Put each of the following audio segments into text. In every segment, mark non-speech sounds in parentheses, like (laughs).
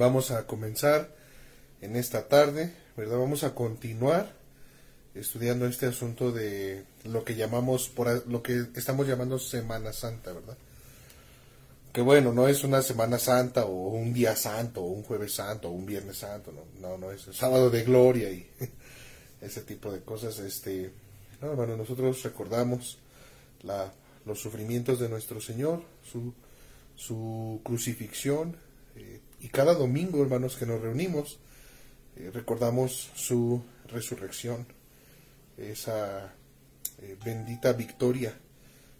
Vamos a comenzar en esta tarde, ¿verdad? Vamos a continuar estudiando este asunto de lo que llamamos, por lo que estamos llamando Semana Santa, ¿verdad? Que bueno, no es una Semana Santa o un día santo o un jueves santo o un viernes santo, no, no, no es el sábado de gloria y (laughs) ese tipo de cosas. Este, no, hermano, nosotros recordamos la, los sufrimientos de nuestro Señor, su, su crucifixión, eh, y cada domingo, hermanos, que nos reunimos, eh, recordamos su resurrección, esa eh, bendita victoria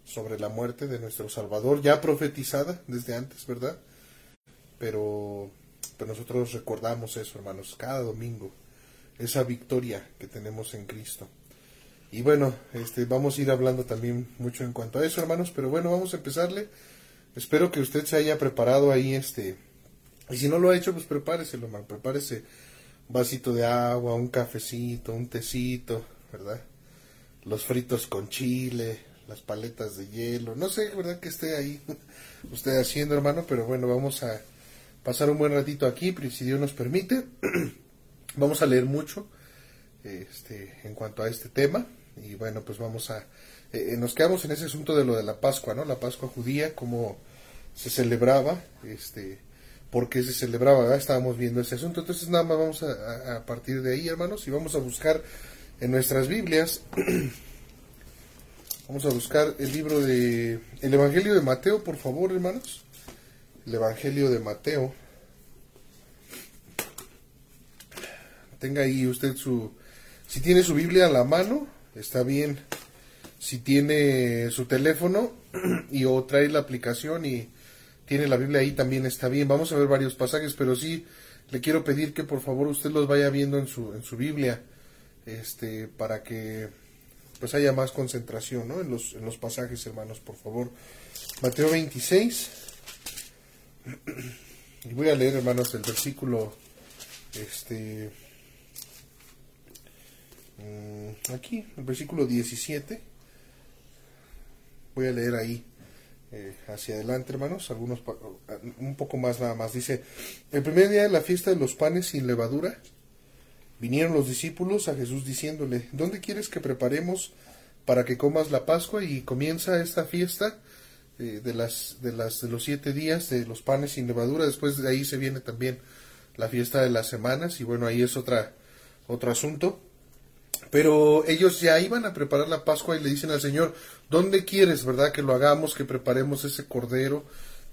sobre la muerte de nuestro Salvador, ya profetizada desde antes, ¿verdad? Pero, pero nosotros recordamos eso, hermanos, cada domingo, esa victoria que tenemos en Cristo. Y bueno, este, vamos a ir hablando también mucho en cuanto a eso, hermanos, pero bueno, vamos a empezarle. Espero que usted se haya preparado ahí, este, y si no lo ha hecho, pues prepáreselo, hermano, prepárese un vasito de agua, un cafecito, un tecito, ¿verdad? Los fritos con chile, las paletas de hielo, no sé, ¿verdad? Que esté ahí (laughs) usted haciendo, hermano, pero bueno, vamos a pasar un buen ratito aquí, si Dios nos permite. (clears throat) vamos a leer mucho este, en cuanto a este tema y bueno, pues vamos a... Eh, eh, nos quedamos en ese asunto de lo de la Pascua, ¿no? La Pascua judía, cómo se celebraba, este, por qué se celebraba, estábamos viendo ese asunto. Entonces nada más vamos a, a, partir de ahí, hermanos, y vamos a buscar en nuestras Biblias, (clears throat) vamos a buscar el libro de, el Evangelio de Mateo, por favor, hermanos. El Evangelio de Mateo. Tenga ahí usted su, si tiene su Biblia a la mano, está bien. Si tiene su teléfono (clears throat) y o trae la aplicación y tiene la Biblia ahí también está bien. Vamos a ver varios pasajes, pero sí le quiero pedir que por favor usted los vaya viendo en su en su Biblia, este, para que pues haya más concentración, ¿no? En los en los pasajes, hermanos, por favor. Mateo 26. (clears throat) Y voy a leer, hermanos, el versículo este Mm, aquí, el versículo 17. Voy a leer ahí eh, hacia adelante, hermanos, algunos un poco más nada más. Dice, el primer día de la fiesta de los panes sin levadura, vinieron los discípulos a Jesús diciéndole, ¿dónde quieres que preparemos para que comas la Pascua? Y comienza esta fiesta eh, de, las, de, las, de los siete días de los panes sin levadura. Después de ahí se viene también la fiesta de las semanas y bueno, ahí es otra, otro asunto. Pero ellos ya iban a preparar la Pascua y le dicen al Señor, ¿dónde quieres, verdad, que lo hagamos, que preparemos ese cordero,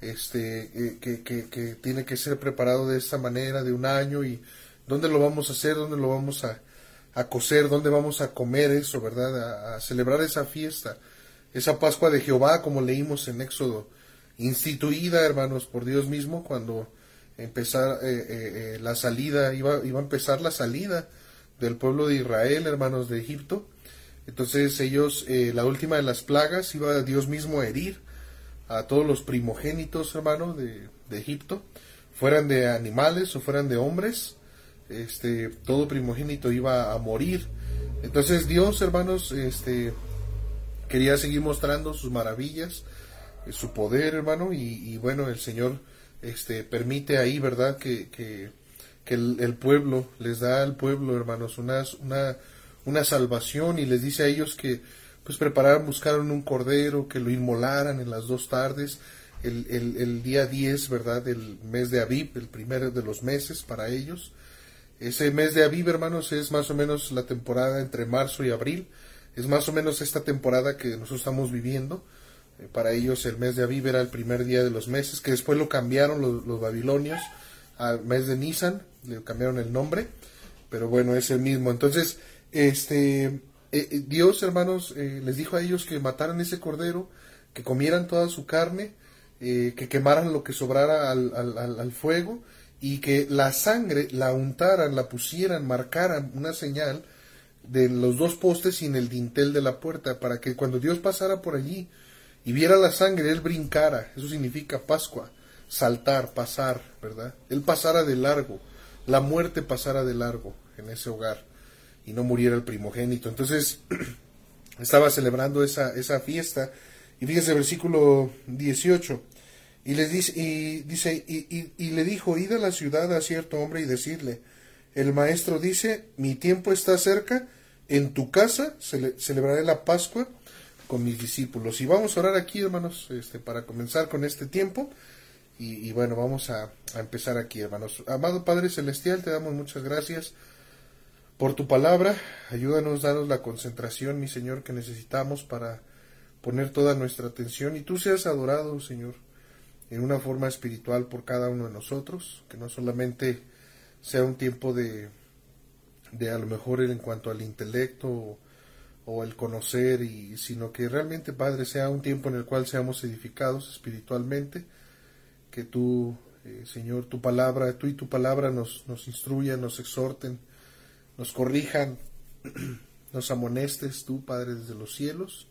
este, eh, que, que, que, tiene que ser preparado de esta manera, de un año, y dónde lo vamos a hacer, dónde lo vamos a, a cocer, dónde vamos a comer eso, verdad, a, celebrar esa fiesta, esa Pascua de Jehová, como leímos en Éxodo, instituida, hermanos, por Dios mismo, cuando empezar eh, eh, la salida, iba, iba a empezar la salida del pueblo de Israel, hermanos de Egipto. Entonces ellos, eh, la última de las plagas, iba Dios mismo a herir a todos los primogénitos, hermanos, de, de Egipto, fueran de animales o fueran de hombres, este, todo primogénito iba a morir. Entonces Dios, hermanos, este, quería seguir mostrando sus maravillas, eh, su poder, hermano, y, bueno, el Señor, este, permite ahí, ¿verdad?, que, que que el, pueblo, les da al pueblo, hermanos, una, una, una salvación y les dice a ellos que pues prepararan, buscaron un cordero, que lo inmolaran en las dos tardes, el, el, día 10, ¿verdad?, del mes de Aviv, el primero de los meses para ellos. Ese mes de Aviv, hermanos, es más o menos la temporada entre marzo y abril, es más o menos esta temporada que nosotros estamos viviendo. Eh, para ellos el mes de Aviv era el primer día de los meses, que después lo cambiaron los, los babilonios al mes de Nisan, le cambiaron el nombre, pero bueno, es el mismo. Entonces, este, eh, eh, Dios, hermanos, eh, les dijo a ellos que mataran ese cordero, que comieran toda su carne, que quemaran lo que sobrara al, al, fuego y que la sangre la untaran, la pusieran, marcaran una señal de los dos postes y en el dintel de la puerta, para que cuando Dios pasara por allí y viera la sangre, Él brincara. Eso significa Pascua, saltar, pasar, ¿verdad? Él pasara de largo la muerte pasara de largo en ese hogar y no muriera el primogénito. Entonces (clears throat) estaba celebrando esa, esa fiesta y fíjense versículo 18. Y les dice, y dice, y, y, le dijo, id a la ciudad a cierto hombre y decirle, el maestro dice, mi tiempo está cerca, en tu casa celebraré la Pascua con mis discípulos. Y vamos a orar aquí, hermanos, este, para comenzar con este tiempo. Y, bueno, vamos a, a, empezar aquí, hermanos. Amado Padre Celestial, te damos muchas gracias por tu palabra. Ayúdanos, danos la concentración, mi Señor, que necesitamos para poner toda nuestra atención. Y tú seas adorado, Señor, en una forma espiritual por cada uno de nosotros. Que no solamente sea un tiempo de, de a lo mejor en cuanto al intelecto o, el conocer, y, sino que realmente, Padre, sea un tiempo en el cual seamos edificados espiritualmente, que tú, eh, Señor, tu palabra, tú y tu palabra nos, nos instruyan, nos exhorten, nos corrijan, (clears throat) nos amonestes tú, Padre, desde los cielos,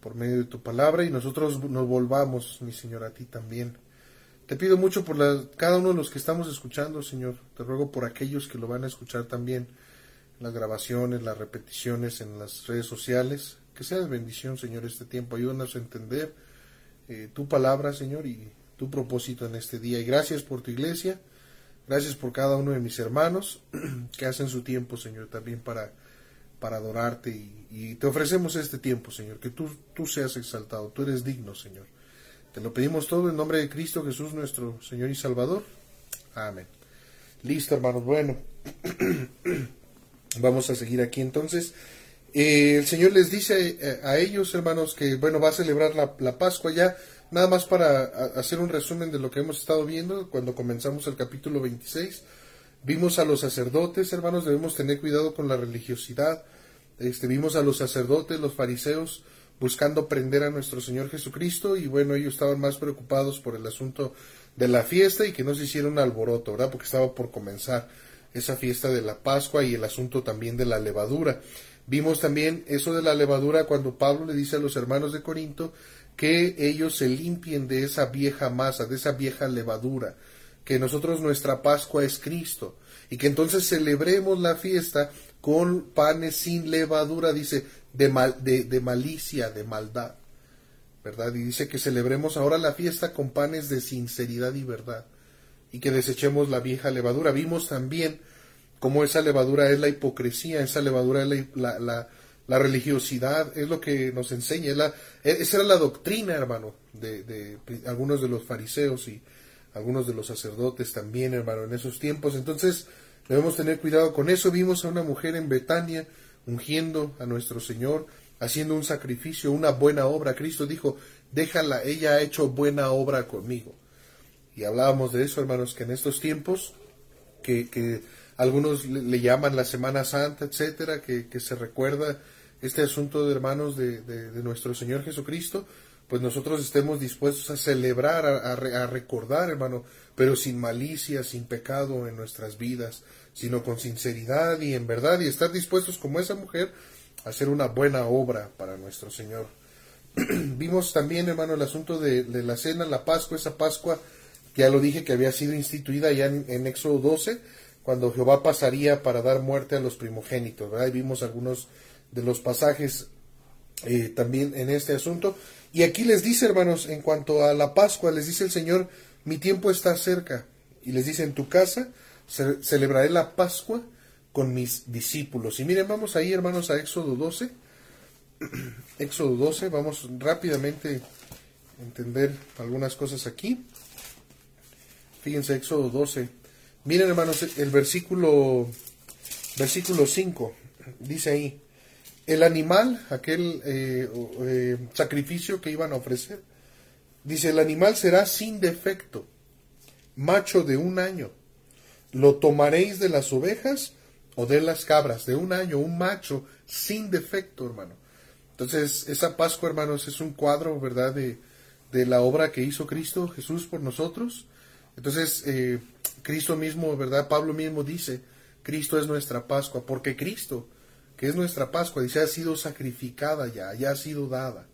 por medio de tu palabra, y nosotros nos volvamos, mi Señor, a ti también te pido mucho por cada uno de los que estamos escuchando, Señor. Te ruego por aquellos que lo van a escuchar también las grabaciones, las repeticiones, en las redes sociales. Que sea de bendición, Señor, este tiempo. Ayúdanos a entender eh, tu palabra, Señor, y tu propósito en este día. Y gracias por tu iglesia. Gracias por cada uno de mis hermanos (clears throat) que hacen su tiempo, Señor, también para, para adorarte. Y, te ofrecemos este tiempo, Señor, que tú, tú seas exaltado. Tú eres digno, Señor. Te lo pedimos todo en nombre de Cristo Jesús, nuestro Señor y Salvador. Amén. Listo, hermanos. Bueno, (clears throat) vamos a seguir aquí entonces. Eh, el Señor les dice eh, a, ellos, hermanos, que bueno, va a celebrar la, la, Pascua ya. Nada más para hacer un resumen de lo que hemos estado viendo cuando comenzamos el capítulo 26. Vimos a los sacerdotes, hermanos, debemos tener cuidado con la religiosidad. Este, vimos a los sacerdotes, los fariseos, buscando prender a nuestro Señor Jesucristo y bueno, ellos estaban más preocupados por el asunto de la fiesta y que no se hiciera un alboroto, ¿verdad? Porque estaba por comenzar esa fiesta de la Pascua y el asunto también de la levadura. Vimos también eso de la levadura cuando Pablo le dice a los hermanos de Corinto que ellos se limpien de esa vieja masa, de esa vieja levadura, que nosotros nuestra Pascua es Cristo y que entonces celebremos la fiesta con panes sin levadura, dice, de, mal, de, malicia, de maldad, ¿verdad? Y dice que celebremos ahora la fiesta con panes de sinceridad y verdad, y que desechemos la vieja levadura. Vimos también cómo esa levadura es la hipocresía, esa levadura es la, religiosidad, es lo que nos enseña, la, e, esa era la doctrina, hermano, de, de algunos de los fariseos y algunos de los sacerdotes también, hermano, en esos tiempos. Entonces, Debemos tener cuidado con eso. Vimos a una mujer en Betania ungiendo a nuestro Señor, haciendo un sacrificio, una buena obra. Cristo dijo, déjala, ella ha hecho buena obra conmigo. Y hablábamos de eso, hermanos, que en estos tiempos, que, que algunos le, llaman la Semana Santa, etcétera, que, que, se recuerda este asunto de hermanos de, de, nuestro Señor Jesucristo, pues nosotros estemos dispuestos a celebrar, a, a recordar, hermano, pero sin malicia, sin pecado en nuestras vidas, sino con sinceridad y en verdad, y estar dispuestos como esa mujer a hacer una buena obra para nuestro Señor. (clears throat) Vimos también, hermano, el asunto de, la cena, la Pascua, esa Pascua, ya lo dije que había sido instituida ya en, Éxodo 12, cuando Jehová pasaría para dar muerte a los primogénitos, ¿verdad? Y vimos algunos de los pasajes eh, también en este asunto. Y aquí les dice, hermanos, en cuanto a la Pascua, les dice el Señor, mi tiempo está cerca. Y les dice, en tu casa celebraré la Pascua con mis discípulos. Y miren, vamos ahí, hermanos, a Éxodo 12. (clears throat) Éxodo 12, vamos rápidamente a entender algunas cosas aquí. Fíjense, Éxodo 12. Miren, hermanos, el versículo, versículo 5, dice ahí, el animal, aquel eh, eh, sacrificio que iban a ofrecer, dice, el animal será sin defecto, macho de un año, lo tomaréis de las ovejas o de las cabras, de un año, un macho sin defecto, hermano. Entonces, esa Pascua, hermanos, es un cuadro, ¿verdad?, de, de la obra que hizo Cristo Jesús por nosotros. Entonces, eh, Cristo mismo, ¿verdad? Pablo mismo dice, Cristo es nuestra Pascua, porque Cristo, que es nuestra Pascua, dice, ha sido sacrificada ya, ya ha sido dada.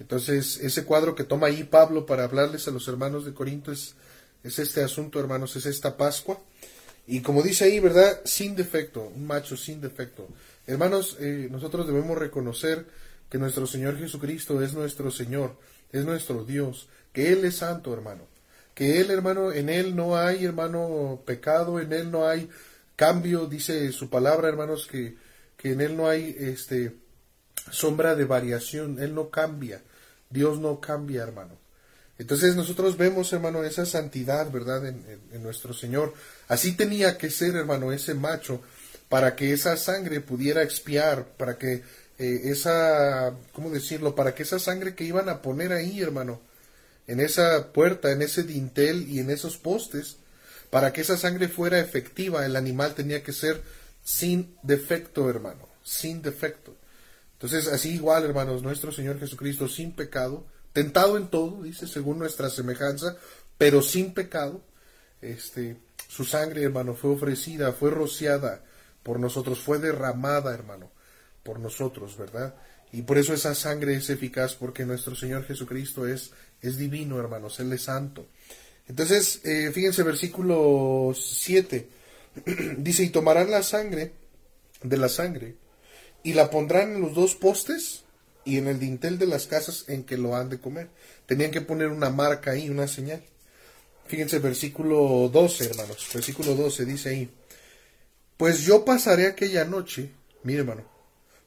Entonces, ese cuadro que toma ahí Pablo para hablarles a los hermanos de Corinto es, es este asunto, hermanos, es esta Pascua. Y como dice ahí, ¿verdad? Sin defecto, un macho sin defecto. Hermanos, eh, nosotros debemos reconocer que nuestro Señor Jesucristo es nuestro Señor es nuestro Dios, que Él es santo, hermano. Que Él, hermano, en Él no hay, hermano, pecado, en Él no hay cambio, dice su palabra, hermanos, que, que en Él no hay este sombra de variación, Él no cambia, Dios no cambia, hermano. Entonces nosotros vemos, hermano, esa santidad, ¿verdad?, en, nuestro Señor. Así tenía que ser, hermano, ese macho, para que esa sangre pudiera expiar, para que eh, esa, ¿cómo decirlo?, para que esa sangre que iban a poner ahí, hermano, en esa puerta, en ese dintel y en esos postes, para que esa sangre fuera efectiva, el animal tenía que ser sin defecto, hermano, sin defecto. Entonces, así igual, hermanos, nuestro Señor Jesucristo sin pecado, tentado en todo, dice, según nuestra semejanza, pero sin pecado, este, su sangre, hermano, fue ofrecida, fue rociada por nosotros, fue derramada, hermano, por nosotros, ¿verdad? Y por eso esa sangre es eficaz, porque nuestro Señor Jesucristo es, es divino, hermanos, Él es santo. Entonces, eh, fíjense, versículo 7, (clears throat) dice, y tomarán la sangre de la sangre, y la pondrán en los dos postes y en el dintel de las casas en que lo han de comer. Tenían que poner una marca ahí, una señal. Fíjense, versículo 12, hermanos, versículo 12 dice ahí, pues yo pasaré aquella noche, mire hermano,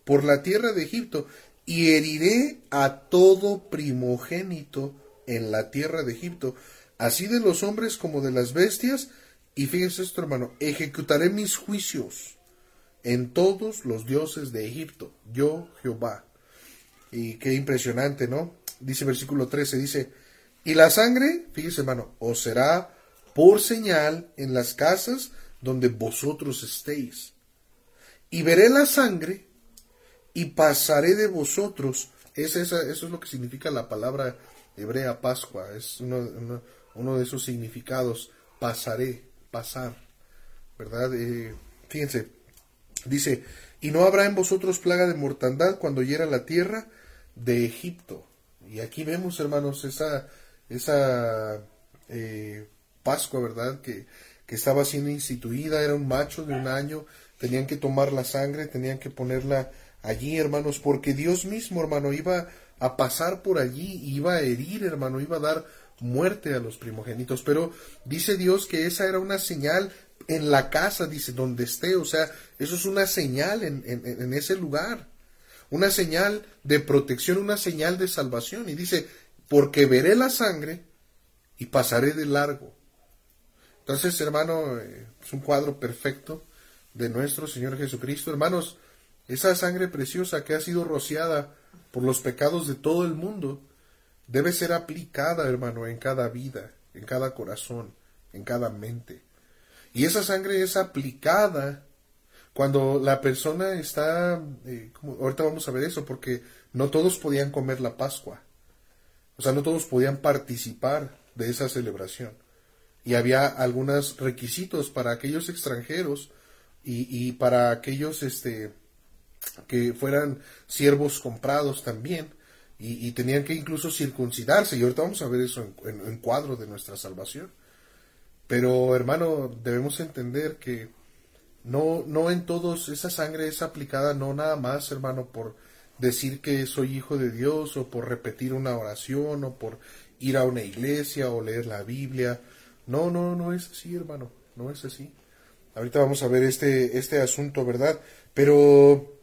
por la tierra de Egipto, y heriré a todo primogénito en la tierra de Egipto, así de los hombres como de las bestias, y fíjense esto, hermano, ejecutaré mis juicios en todos los dioses de Egipto, yo Jehová. Y qué impresionante, ¿no? Dice versículo 13, dice, y la sangre, fíjese hermano, os será por señal en las casas donde vosotros estéis. Y veré la sangre y pasaré de vosotros. Es esa, eso es lo que significa la palabra hebrea Pascua. Es uno, uno, de esos significados. Pasaré, pasar. ¿Verdad? Eh, fíjense, dice, y no habrá en vosotros plaga de mortandad cuando hiera la tierra de Egipto. Y aquí vemos, hermanos, esa, esa eh, Pascua, ¿verdad? Que, que estaba siendo instituida, era un macho de un año, tenían que tomar la sangre, tenían que ponerla allí, hermanos, porque Dios mismo, hermano, iba a pasar por allí, iba a herir, hermano, iba a dar muerte a los primogénitos. Pero dice Dios que esa era una señal en la casa, dice, donde esté, o sea, eso es una señal en, en, ese lugar, una señal de protección, una señal de salvación. Y dice, porque veré la sangre y pasaré de largo. Entonces, hermano, eh, es un cuadro perfecto de nuestro Señor Jesucristo. Hermanos, esa sangre preciosa que ha sido rociada por los pecados de todo el mundo debe ser aplicada, hermano, en cada vida, en cada corazón, en cada mente. Y esa sangre es aplicada cuando la persona está, eh, ahorita vamos a ver eso, porque no todos podían comer la Pascua. O sea, no todos podían participar de esa celebración. Y había algunos requisitos para aquellos extranjeros y, para aquellos este, que fueran siervos comprados también y, tenían que incluso circuncidarse y ahorita vamos a ver eso en, en, cuadro de nuestra salvación. Pero hermano debemos entender que no no en todos esa sangre es aplicada no nada más hermano por decir que soy hijo de Dios o por repetir una oración o por ir a una iglesia o leer la Biblia. No no no es así hermano no es así. Ahorita vamos a ver este este asunto verdad pero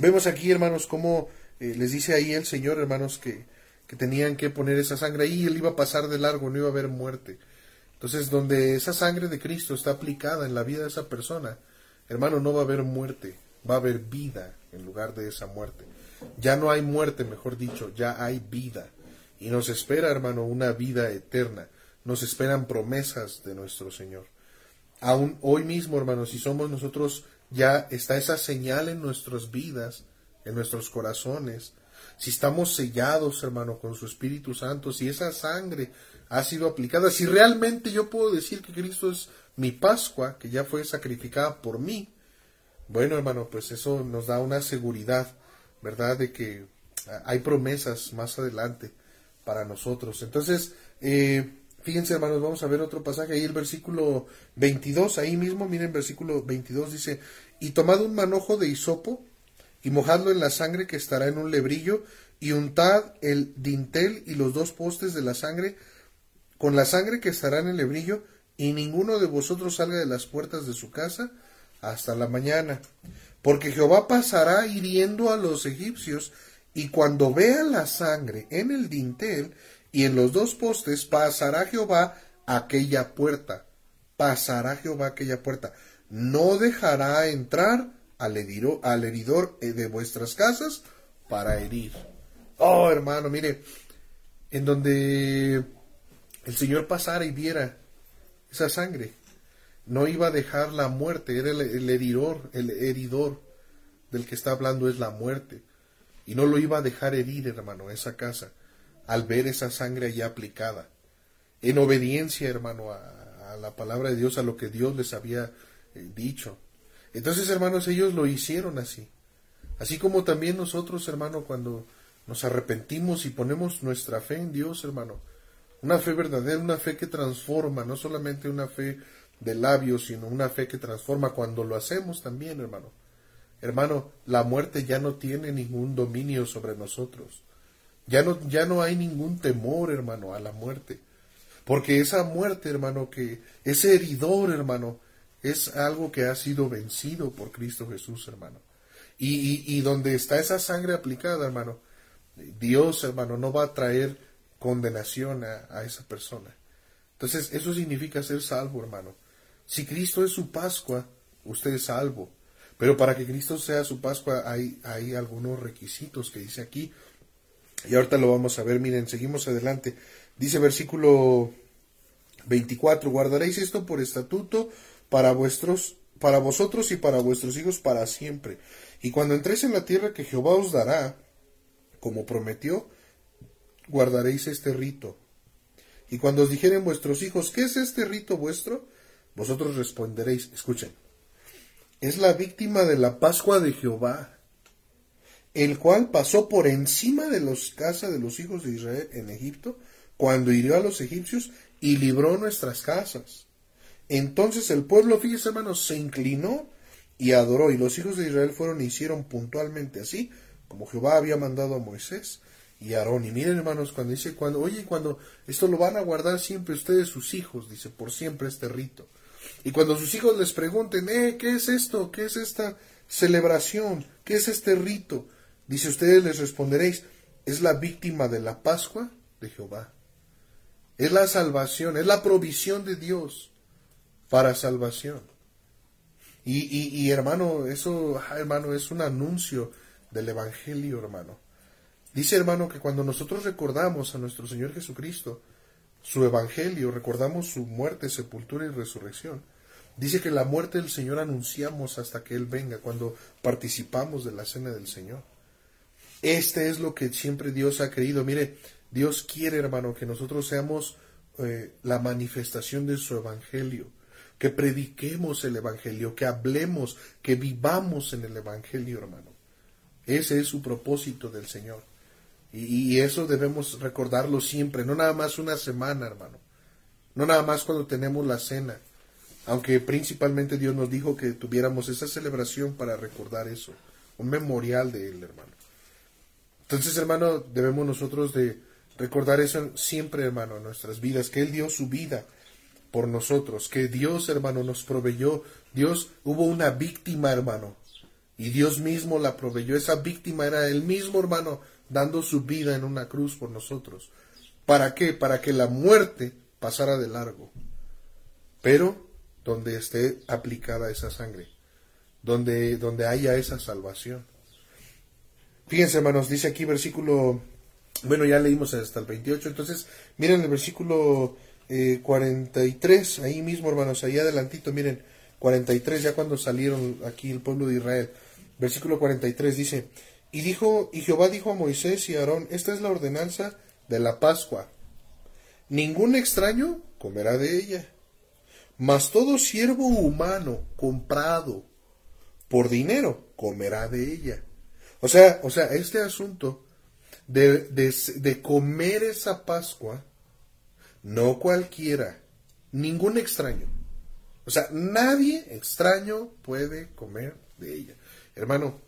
Vemos aquí, hermanos, cómo eh, les dice ahí el Señor, hermanos, que, que tenían que poner esa sangre ahí, él iba a pasar de largo, no iba a haber muerte. Entonces, donde esa sangre de Cristo está aplicada en la vida de esa persona, hermano, no va a haber muerte, va a haber vida en lugar de esa muerte. Ya no hay muerte, mejor dicho, ya hay vida. Y nos espera, hermano, una vida eterna. Nos esperan promesas de nuestro Señor. Aún hoy mismo, hermanos, si somos nosotros ya está esa señal en nuestras vidas, en nuestros corazones. Si estamos sellados, hermano, con su Espíritu Santo, si esa sangre ha sido aplicada, si realmente yo puedo decir que Cristo es mi Pascua, que ya fue sacrificada por mí, bueno, hermano, pues eso nos da una seguridad, ¿verdad? De que hay promesas más adelante para nosotros. Entonces, eh, Fíjense, hermanos, vamos a ver otro pasaje ahí, el versículo 22, ahí mismo, miren, versículo 22 dice, y tomad un manojo de hisopo y mojadlo en la sangre que estará en un lebrillo y untad el dintel y los dos postes de la sangre con la sangre que estará en el lebrillo, y ninguno de vosotros salga de las puertas de su casa hasta la mañana. Porque Jehová pasará hiriendo a los egipcios, y cuando vea la sangre en el dintel y en los dos postes, pasará Jehová aquella puerta. Pasará Jehová aquella puerta. No dejará entrar al, heridor eh, de vuestras casas para herir. Oh, hermano, mire, en donde el Señor pasara y viera esa sangre, no iba a dejar la muerte, era el, heridor, el heridor del que está hablando es la muerte. Y no lo iba a dejar herir, hermano, esa casa, al ver esa sangre allá aplicada. En obediencia, hermano, a, la palabra de Dios, a lo que Dios les había eh, dicho. Entonces, hermanos, ellos lo hicieron así. Así como también nosotros, hermano, cuando nos arrepentimos y ponemos nuestra fe en Dios, hermano. Una fe verdadera, una fe que transforma, no solamente una fe de labios, sino una fe que transforma cuando lo hacemos también, hermano. Hermano, la muerte ya no tiene ningún dominio sobre nosotros. Ya no, ya no hay ningún temor, hermano, a la muerte. Porque esa muerte, hermano, que ese heridor, hermano, es algo que ha sido vencido por Cristo Jesús, hermano. Y, y, donde está esa sangre aplicada, hermano, Dios, hermano, no va a traer condenación a, esa persona. Entonces, eso significa ser salvo, hermano. Si Cristo es su Pascua, usted es salvo. Pero para que Cristo sea su Pascua hay, hay algunos requisitos que dice aquí. Y ahorita lo vamos a ver. Miren, seguimos adelante. Dice versículo 24, guardaréis esto por estatuto para vuestros para vosotros y para vuestros hijos para siempre. Y cuando entréis en la tierra que Jehová os dará, como prometió, guardaréis este rito. Y cuando os dijeren vuestros hijos, ¿qué es este rito vuestro? Vosotros responderéis, escuchen, es la víctima de la Pascua de Jehová, el cual pasó por encima de los casas de los hijos de Israel en Egipto, cuando hirió a los egipcios y libró nuestras casas. Entonces el pueblo, fíjese hermanos, se inclinó y adoró, y los hijos de Israel fueron y hicieron puntualmente así, como Jehová había mandado a Moisés y Aarón. Y miren, hermanos, cuando dice, cuando, oye, cuando esto lo van a guardar siempre ustedes, sus hijos, dice, por siempre este rito. Y cuando sus hijos les pregunten, eh, ¿qué es esto? ¿Qué es esta celebración? ¿Qué es este rito? Dice, ustedes les responderéis, es la víctima de la Pascua de Jehová. Es la salvación, es la provisión de Dios para salvación. Y, y, y hermano, eso, ah, hermano, es un anuncio del Evangelio, hermano. Dice, hermano, que cuando nosotros recordamos a nuestro Señor Jesucristo, su Evangelio, recordamos su muerte, sepultura y resurrección. Dice que la muerte del Señor anunciamos hasta que Él venga, cuando participamos de la cena del Señor. Este es lo que siempre Dios ha querido. Mire, Dios quiere, hermano, que nosotros seamos eh, la manifestación de su Evangelio, que prediquemos el Evangelio, que hablemos, que vivamos en el Evangelio, hermano. Ese es su propósito del Señor. Y, eso debemos recordarlo siempre, no nada más una semana, hermano. No nada más cuando tenemos la cena. Aunque principalmente Dios nos dijo que tuviéramos esa celebración para recordar eso. Un memorial de Él, hermano. Entonces, hermano, debemos nosotros de recordar eso siempre, hermano, en nuestras vidas. Que Él dio su vida por nosotros. Que Dios, hermano, nos proveyó. Dios, hubo una víctima, hermano y Dios mismo la proveyó. Esa víctima era el mismo hermano dando su vida en una cruz por nosotros. ¿Para qué? Para que la muerte pasara de largo. Pero donde esté aplicada esa sangre, donde, donde haya esa salvación. Fíjense, hermanos, dice aquí versículo, bueno, ya leímos hasta el 28, entonces miren el versículo 43, eh, ahí mismo, hermanos, ahí adelantito, miren, 43, ya cuando salieron aquí el pueblo de Israel. Versículo 43 dice, y dijo, y Jehová dijo a Moisés y a Aarón, esta es la ordenanza de la Pascua. Ningún extraño comerá de ella, mas todo siervo humano comprado por dinero comerá de ella. O sea, o sea, este asunto de, de, de comer esa Pascua, no cualquiera, ningún extraño. O sea, nadie extraño puede comer de ella. Hermano,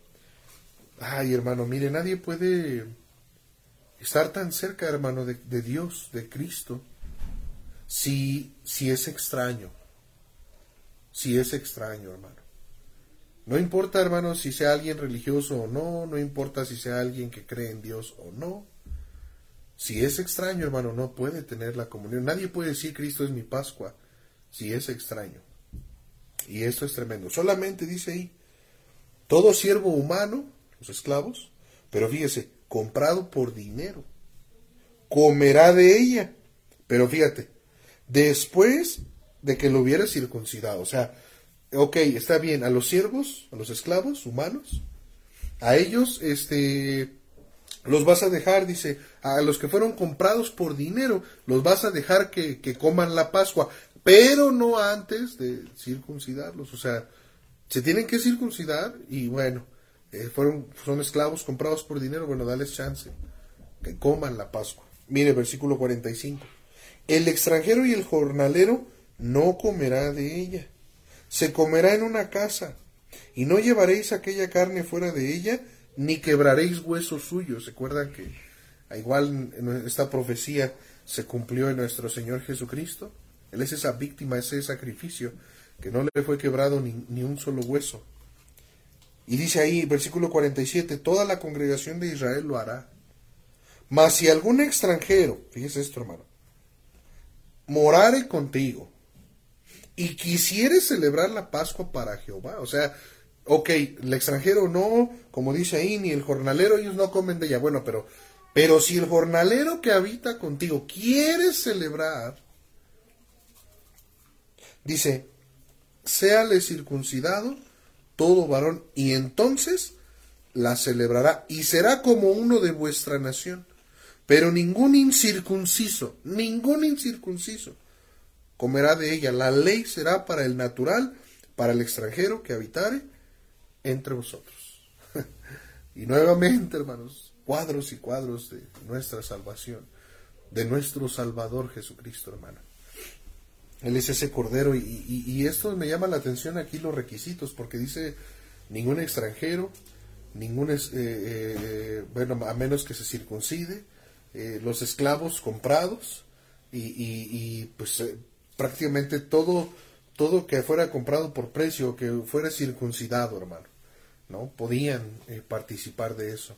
ay hermano, mire, nadie puede estar tan cerca, hermano, de, Dios, de Cristo, si, si es extraño? Si es extraño, hermano. No importa, hermano, si sea alguien religioso o no, no importa si sea alguien que cree en Dios o no. Si es extraño, hermano, no puede tener la comunión. Nadie puede decir Cristo es mi Pascua si es extraño. Y esto es tremendo. Solamente dice ahí, todo siervo humano, los esclavos, pero fíjese, comprado por dinero, comerá de ella. Pero fíjate, después de que lo hubiera circuncidado. O sea, ok, está bien, a los siervos, a los esclavos humanos, a ellos, este, los vas a dejar, dice, a los que fueron comprados por dinero, los vas a dejar que, que coman la Pascua, pero no antes de circuncidarlos. O sea, se tienen que circuncidar y bueno, eh, fueron, son esclavos comprados por dinero, bueno, dales chance, que coman la Pascua. Mire, versículo 45. El extranjero y el jornalero no comerá de ella, se comerá en una casa, y no llevaréis aquella carne fuera de ella, ni quebraréis huesos suyos. ¿Se acuerdan que igual esta profecía se cumplió en nuestro Señor Jesucristo? Él es esa víctima, ese sacrificio, que no le fue quebrado ni, un solo hueso. Y dice ahí, versículo 47, toda la congregación de Israel lo hará. Mas si algún extranjero, fíjese esto hermano, morare contigo y quisiere celebrar la Pascua para Jehová, o sea, ok, el extranjero no, como dice ahí, ni el jornalero, ellos no comen de ella, bueno, pero, pero si el jornalero que habita contigo quiere celebrar Dice, séale circuncidado todo varón, y entonces la celebrará, y será como uno de vuestra nación. Pero ningún incircunciso, ningún incircunciso comerá de ella. La ley será para el natural, para el extranjero que habitare entre vosotros. (laughs) y nuevamente, hermanos, cuadros y cuadros de nuestra salvación, de nuestro Salvador Jesucristo, hermano. Él es ese cordero y, esto me llama la atención aquí los requisitos porque dice ningún extranjero, ningún, eh, eh, bueno, a menos que se circuncide, eh, los esclavos comprados y, pues prácticamente todo, todo que fuera comprado por precio, que fuera circuncidado, hermano, ¿no? Podían participar de eso.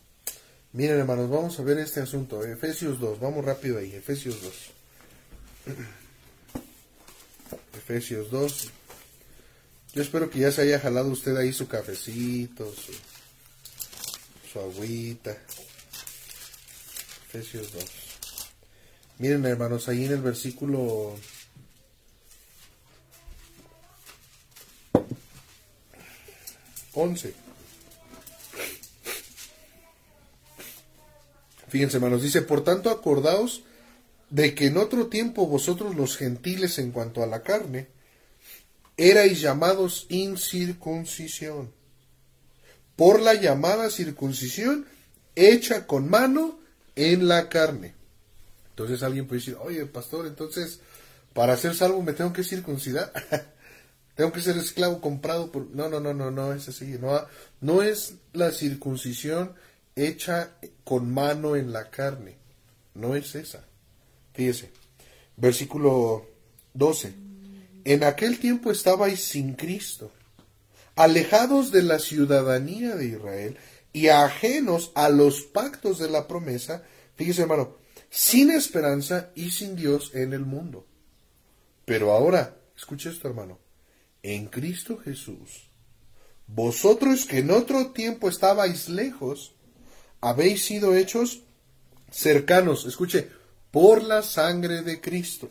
Miren, hermanos, vamos a ver este asunto. Efesios 2, vamos rápido ahí, Efesios 2. (clears throat) Efesios 2. Yo espero que ya se haya jalado usted ahí su cafecito, su, su agüita. Efesios 2. Miren hermanos, ahí en el versículo once. Fíjense hermanos, dice, por tanto acordaos de que en otro tiempo vosotros los gentiles en cuanto a la carne, erais llamados incircuncisión, por la llamada circuncisión hecha con mano en la carne. Entonces alguien puede decir, oye, pastor, entonces, para ser salvo me tengo que circuncidar. (laughs) tengo que ser esclavo comprado por... No, no, no, no, no es así. No, no es la circuncisión hecha con mano en la carne. No es esa. Fíjese, versículo 12. En aquel tiempo estabais sin Cristo, alejados de la ciudadanía de Israel y ajenos a los pactos de la promesa, fíjese hermano, sin esperanza y sin Dios en el mundo. Pero ahora, escuche esto hermano, en Cristo Jesús, vosotros que en otro tiempo estabais lejos, habéis sido hechos cercanos, escuche, por la sangre de Cristo.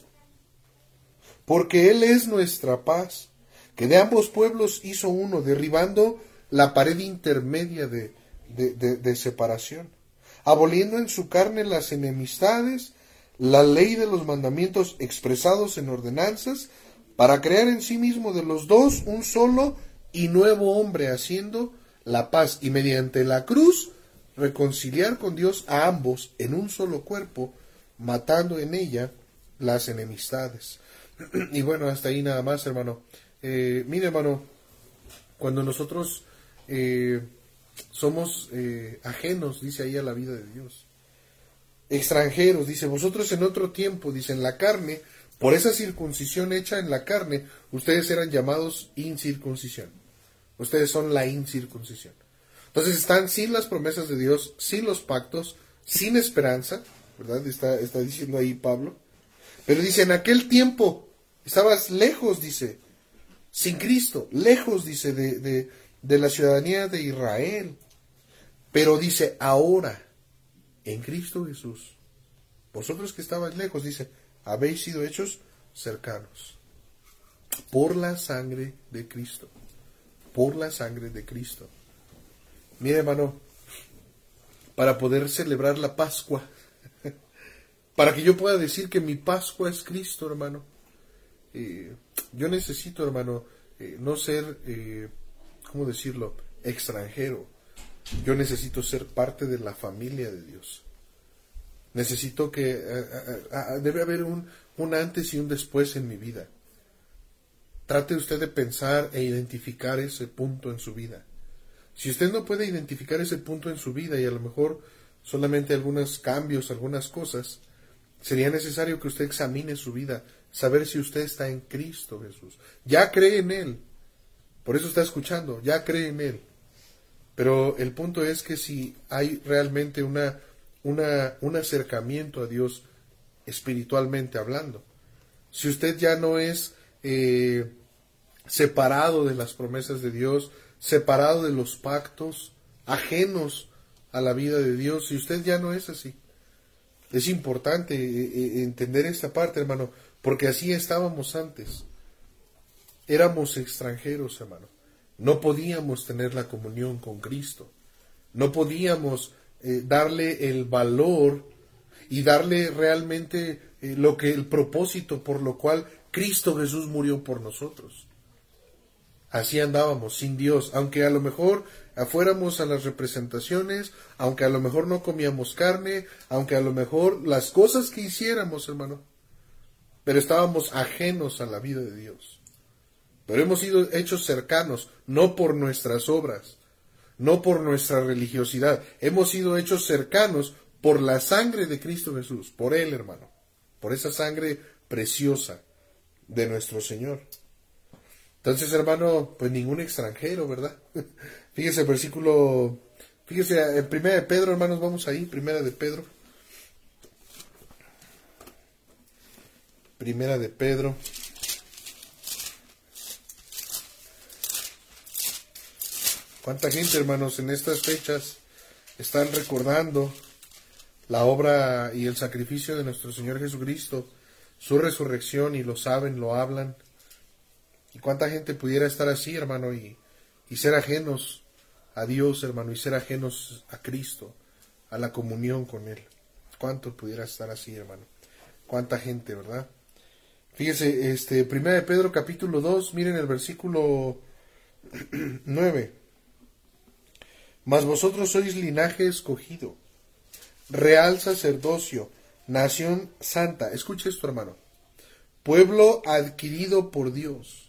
Porque Él es nuestra paz, que de ambos pueblos hizo uno, derribando la pared intermedia de, de, separación, aboliendo en su carne las enemistades, la ley de los mandamientos expresados en ordenanzas, para crear en sí mismo de los dos un solo y nuevo hombre, haciendo la paz y mediante la cruz reconciliar con Dios a ambos en un solo cuerpo, matando en ella las enemistades. (clears throat) y bueno, hasta ahí nada más, hermano. Eh, mire, hermano, cuando nosotros eh, somos eh, ajenos, dice ahí, a la vida de Dios, extranjeros, dice, vosotros en otro tiempo, dice, en la carne, por esa circuncisión hecha en la carne, ustedes eran llamados incircuncisión. Ustedes son la incircuncisión. Entonces están sin las promesas de Dios, sin los pactos, sin esperanza, ¿verdad? Está, está diciendo ahí Pablo. Pero dice, en aquel tiempo estabas lejos, dice, sin Cristo, lejos, dice, de, de, de la ciudadanía de Israel. Pero dice, ahora, en Cristo Jesús, vosotros que estabais lejos, dice, habéis sido hechos cercanos por la sangre de Cristo, por la sangre de Cristo. Mire, hermano, para poder celebrar la Pascua, (laughs) para que yo pueda decir que mi Pascua es Cristo, hermano, eh, yo necesito, hermano, eh, no ser, eh, ¿cómo decirlo?, extranjero. Yo necesito ser parte de la familia de Dios. Necesito que debe haber un, un antes y un después en mi vida. Trate usted de pensar e identificar ese punto en su vida. Si usted no puede identificar ese punto en su vida y a lo mejor solamente algunos cambios, algunas cosas, sería necesario que usted examine su vida, saber si usted está en Cristo Jesús. Ya cree en Él. Por eso está escuchando, ya cree en Él. Pero el punto es que si hay realmente una, un acercamiento a Dios espiritualmente hablando, si usted ya no es eh, separado de las promesas de Dios, separado de los pactos, ajenos a la vida de Dios, si usted ya no es así. Es importante eh, eh, entender esta parte, hermano, porque así estábamos antes. Éramos extranjeros, hermano. No podíamos tener la comunión con Cristo. No podíamos eh, darle el valor y darle realmente lo que el propósito por lo cual Cristo Jesús murió por nosotros. Así andábamos, sin Dios, aunque a lo mejor afuéramos a las representaciones, aunque a lo mejor no comíamos carne, aunque a lo mejor las cosas que hiciéramos, hermano, pero estábamos ajenos a la vida de Dios. Pero hemos sido hechos cercanos, no por nuestras obras, no por nuestra religiosidad, hemos sido hechos cercanos por la sangre de Cristo Jesús, por Él, hermano, por esa sangre preciosa de nuestro Señor. Entonces, hermano, pues ningún extranjero, ¿verdad? (laughs) Fíjese el versículo, fíjese Primera de Pedro, hermanos, vamos ahí, Primera de Pedro. Primera de Pedro. ¿Cuánta gente, hermanos, en estas fechas están recordando la obra y el sacrificio de nuestro Señor Jesucristo, su resurrección y lo saben, lo hablan? ¿Y cuánta gente pudiera estar así, hermano, y, y ser ajenos a Dios, hermano, y ser ajenos a Cristo, a la comunión con Él? ¿Cuánto pudiera estar así, hermano? ¿Cuánta gente, verdad? Fíjese, este, Primera de Pedro capítulo 2, miren el versículo (clears throat) 9. Mas vosotros sois linaje escogido, real sacerdocio, nación santa. Escuche esto, hermano. Pueblo adquirido por Dios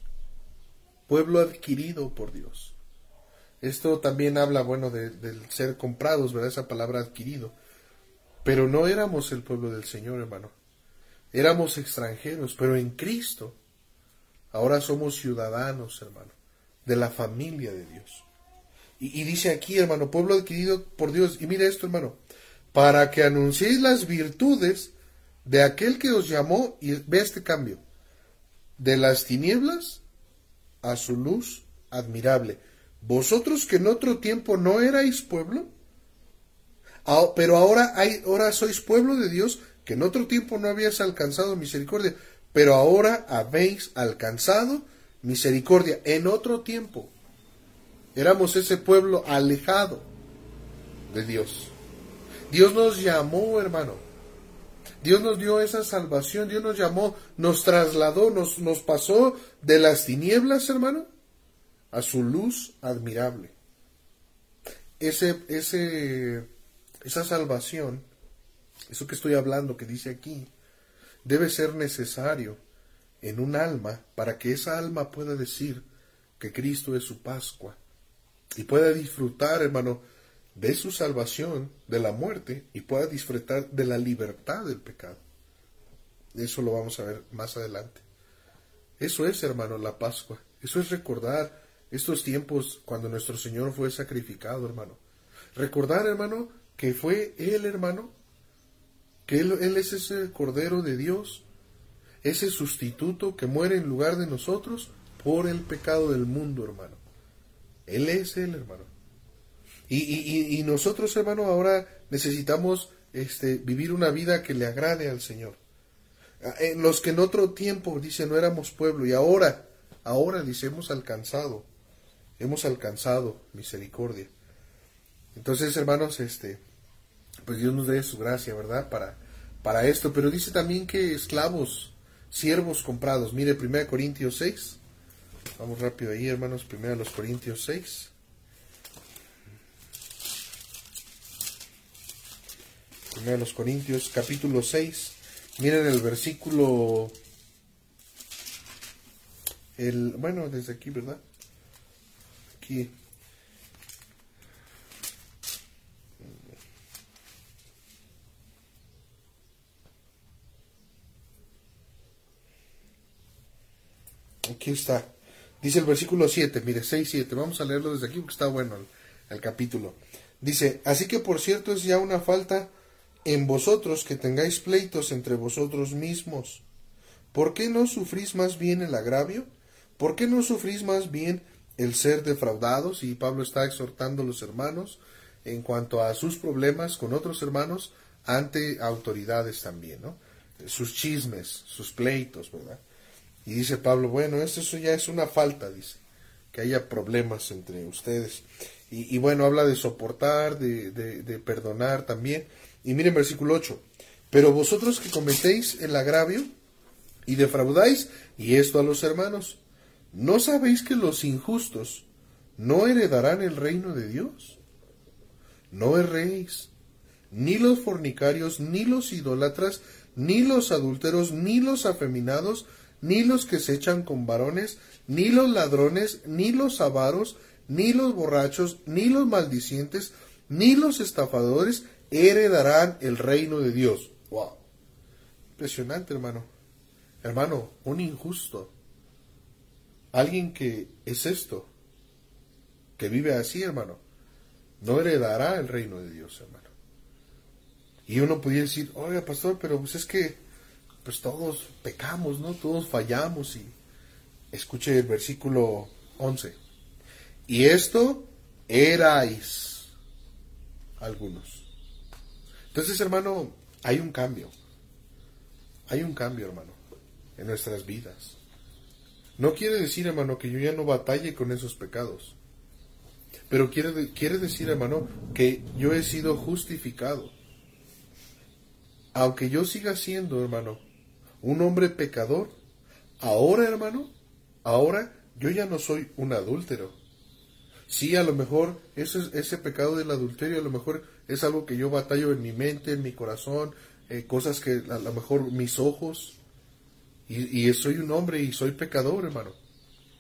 pueblo adquirido por Dios. Esto también habla, bueno, del ser comprados, ¿verdad? Esa palabra adquirido. Pero no éramos el pueblo del Señor, hermano. Éramos extranjeros, pero en Cristo ahora somos ciudadanos, hermano, de la familia de Dios. Y, y dice aquí, hermano, pueblo adquirido por Dios. Y mire esto, hermano, para que anunciéis las virtudes de aquel que os llamó, y ve este cambio, de las tinieblas a su luz admirable. Vosotros que en otro tiempo no erais pueblo, pero ahora, ahora sois pueblo de Dios, que en otro tiempo no habías alcanzado misericordia, pero ahora habéis alcanzado misericordia. En otro tiempo éramos ese pueblo alejado de Dios. Dios nos llamó, hermano, Dios nos dio esa salvación, Dios nos llamó, nos trasladó, nos, pasó de las tinieblas, hermano, a su luz admirable. Ese, ese, esa salvación, eso que estoy hablando, que dice aquí, debe ser necesario en un alma para que esa alma pueda decir que Cristo es su Pascua y pueda disfrutar, hermano, de su salvación de la muerte y pueda disfrutar de la libertad del pecado. Eso lo vamos a ver más adelante. Eso es, hermano, la Pascua. Eso es recordar estos tiempos cuando nuestro Señor fue sacrificado, hermano. Recordar, hermano, que fue Él, hermano, que Él, es ese Cordero de Dios, ese sustituto que muere en lugar de nosotros por el pecado del mundo, hermano. Él es Él, hermano. Y, y, nosotros, hermano, ahora necesitamos este, vivir una vida que le agrade al Señor. Ah, en los que en otro tiempo, dice, no éramos pueblo, y ahora, ahora, dice, hemos alcanzado, hemos alcanzado misericordia. Entonces, hermanos, este, pues Dios nos dé su gracia, ¿verdad? Para, para esto. Pero dice también que esclavos, siervos comprados. Mire, 1 Corintios 6. Vamos rápido ahí, hermanos. 1 Corintios 6. 1 Corintios capítulo 6. Miren el versículo. El, bueno, desde aquí, ¿verdad? Aquí. Aquí está. Dice el versículo 7, mire, 6, 7. Vamos a leerlo desde aquí porque está bueno el capítulo. Dice, así que por cierto es ya una falta en vosotros que tengáis pleitos entre vosotros mismos. ¿Por qué no sufrís más bien el agravio? ¿Por qué no sufrís más bien el ser defraudados? Y Pablo está exhortando a los hermanos en cuanto a sus problemas con otros hermanos ante autoridades también, ¿no? Sus chismes, sus pleitos, ¿verdad? Y dice Pablo, bueno, eso ya es una falta, dice, que haya problemas entre ustedes. Y, bueno, habla de soportar, de, de perdonar también. Y miren versículo 8. Pero vosotros que cometéis el agravio y defraudáis, y esto a los hermanos, ¿no sabéis que los injustos no heredarán el reino de Dios? No erréis, ni los fornicarios, ni los idólatras, ni los adúlteros, ni los afeminados, ni los que se echan con varones, ni los ladrones, ni los avaros, ni los borrachos, ni los maldicientes, ni los estafadores, heredarán el reino de Dios. ¡Wow! Impresionante, hermano. Hermano, un injusto. Alguien que es esto, que vive así, hermano, no heredará el reino de Dios, hermano. Y uno podría decir, oiga, pastor, pero pues es que, pues todos pecamos, ¿no? Todos fallamos. Y escuche el versículo 11. Y esto erais algunos. Entonces, hermano, hay un cambio. Hay un cambio, hermano, en nuestras vidas. No quiere decir, hermano, que yo ya no batalle con esos pecados. Pero quiere, quiere decir, hermano, que yo he sido justificado. Aunque yo siga siendo, hermano, un hombre pecador, ahora, hermano, ahora yo ya no soy un adúltero. Sí, a lo mejor ese, ese pecado del adulterio, a lo mejor es algo que yo batallo en mi mente, en mi corazón, eh, cosas que a lo mejor mis ojos, y, y soy un hombre y soy pecador, hermano,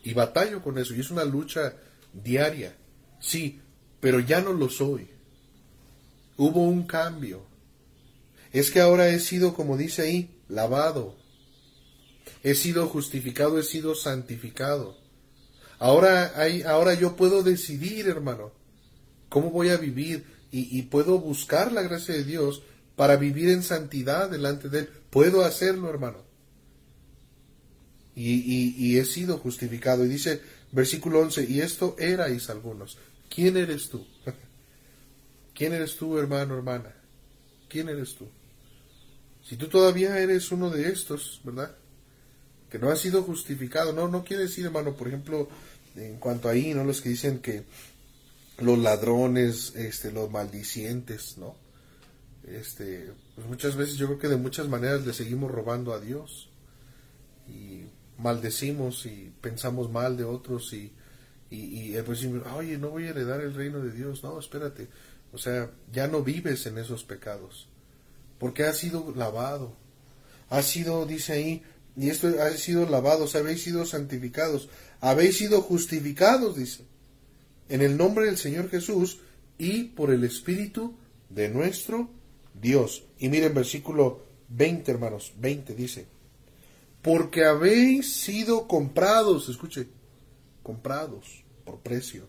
y batallo con eso, y es una lucha diaria, sí, pero ya no lo soy. Hubo un cambio. Es que ahora he sido, como dice ahí, lavado. He sido justificado, he sido santificado. Ahora hay, ahora yo puedo decidir, hermano, cómo voy a vivir y, puedo buscar la gracia de Dios para vivir en santidad delante de Él. Puedo hacerlo, hermano. Y, y, he sido justificado. Y dice versículo 11, y esto erais algunos. ¿Quién eres tú? (laughs) ¿Quién eres tú, hermano, hermana? ¿Quién eres tú? Si tú todavía eres uno de estos, ¿verdad? Que no has sido justificado. No, no quiere decir, hermano, por ejemplo, en cuanto ahí, ¿no? Los que dicen que los ladrones, este, los maldicientes, ¿no? Este, pues muchas veces yo creo que de muchas maneras le seguimos robando a Dios. Y maldecimos y pensamos mal de otros y, y, y pues, oye, no voy a heredar el reino de Dios, no, espérate, o sea, ya no vives en esos pecados, porque has sido lavado, has sido, dice ahí, y esto ha sido lavado, o sea, habéis sido santificados, habéis sido justificados, dice en el nombre del Señor Jesús y por el Espíritu de nuestro Dios. Y miren versículo 20, hermanos, 20 dice, porque habéis sido comprados, escuche, comprados por precio.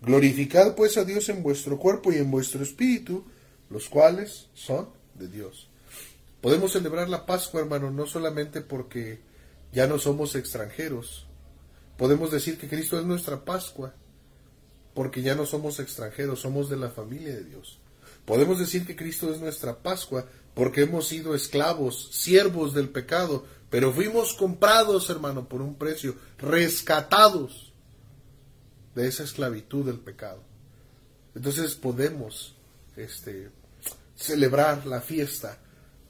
Glorificad pues a Dios en vuestro cuerpo y en vuestro espíritu, los cuales son de Dios. Podemos celebrar la Pascua, hermanos, no solamente porque ya no somos extranjeros. Podemos decir que Cristo es nuestra Pascua, porque ya no somos extranjeros, somos de la familia de Dios. Podemos decir que Cristo es nuestra Pascua, porque hemos sido esclavos, siervos del pecado, pero fuimos comprados, hermano, por un precio, rescatados de esa esclavitud del pecado. Entonces podemos este, celebrar la fiesta,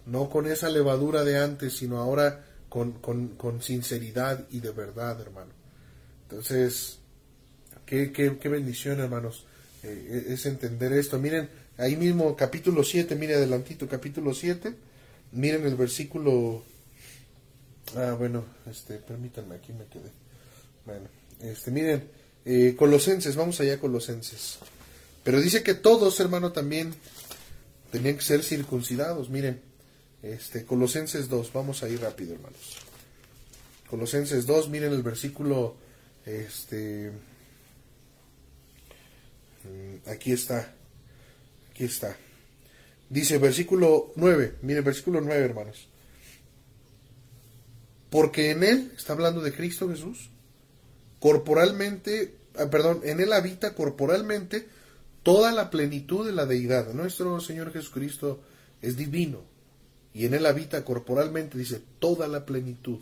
no con esa levadura de antes, sino ahora con, con, sinceridad y de verdad, hermano. Entonces, qué, qué, qué bendición, hermanos, eh, es entender esto. Miren, ahí mismo, capítulo 7, mire adelantito, capítulo 7, miren el versículo Ah, bueno, este, permítanme, aquí me quedé. Bueno, este, miren, eh, Colosenses, vamos allá Colosenses. Pero dice que todos, hermano, también tenían que ser circuncidados. Miren, este, Colosenses 2, vamos a ir rápido, hermanos. Colosenses 2, miren el versículo, este, mm, aquí está, aquí está. Dice versículo 9, miren versículo 9, hermanos. Porque en Él, está hablando de Cristo Jesús, corporalmente, ah, perdón, en Él habita corporalmente toda la plenitud de la deidad. Nuestro Señor Jesucristo es divino y en Él habita corporalmente, dice, toda la plenitud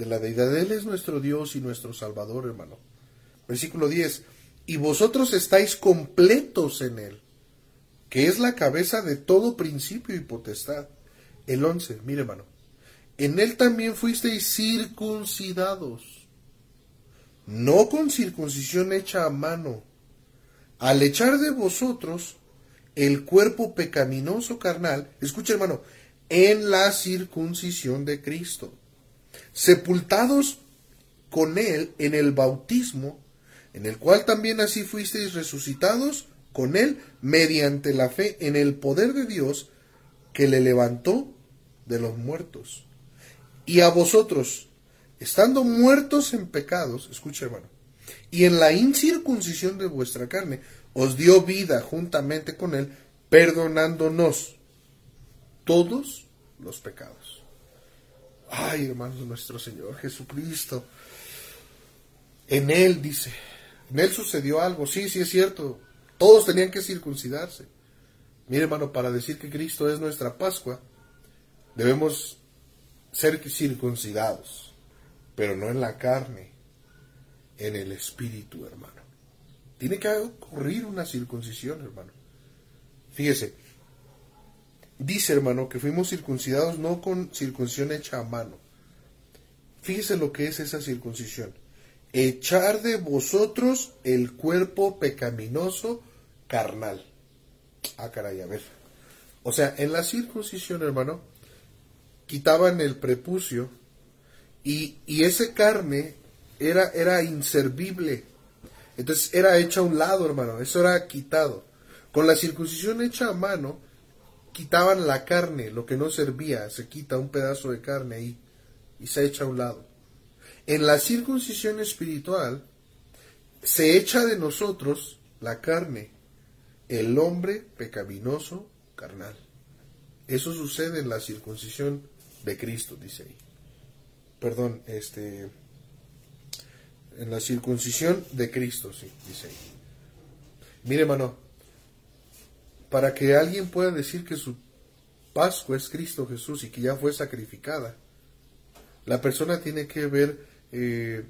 de la deidad. Él es nuestro Dios y nuestro Salvador, hermano. Versículo 10. Y vosotros estáis completos en Él, que es la cabeza de todo principio y potestad. El 11, mire, hermano en él también fuisteis circuncidados, no con circuncisión hecha a mano, al echar de vosotros el cuerpo pecaminoso carnal, escucha hermano, en la circuncisión de Cristo, sepultados con él en el bautismo, en el cual también así fuisteis resucitados con él mediante la fe en el poder de Dios que le levantó de los muertos y a vosotros, estando muertos en pecados, escucha hermano, y en la incircuncisión de vuestra carne, os dio vida juntamente con él, perdonándonos todos los pecados. Ay, hermanos, nuestro Señor Jesucristo. En Él, dice, en Él sucedió algo. Sí, sí es cierto. Todos tenían que circuncidarse. Mire, hermano, para decir que Cristo es nuestra Pascua, debemos ser circuncidados, pero no en la carne, en el espíritu, hermano. Tiene que ocurrir una circuncisión, hermano. Fíjese, dice, hermano, que fuimos circuncidados no con circuncisión hecha a mano. Fíjese lo que es esa circuncisión. Echar de vosotros el cuerpo pecaminoso carnal. Ah, caray, a ver. O sea, en la circuncisión, hermano, quitaban el prepucio y, y ese carne era, era inservible. Entonces era hecha a un lado, hermano, eso era quitado. Con la circuncisión hecha a mano, quitaban la carne, lo que no servía, se quita un pedazo de carne ahí y se echa a un lado. En la circuncisión espiritual, se echa de nosotros la carne, el hombre pecaminoso carnal. Eso sucede en la circuncisión de Cristo, dice ahí. Perdón, este, en la circuncisión de Cristo, sí, dice ahí. Mire, hermano, para que alguien pueda decir que su Pascua es Cristo Jesús y que ya fue sacrificada, la persona tiene que haber eh,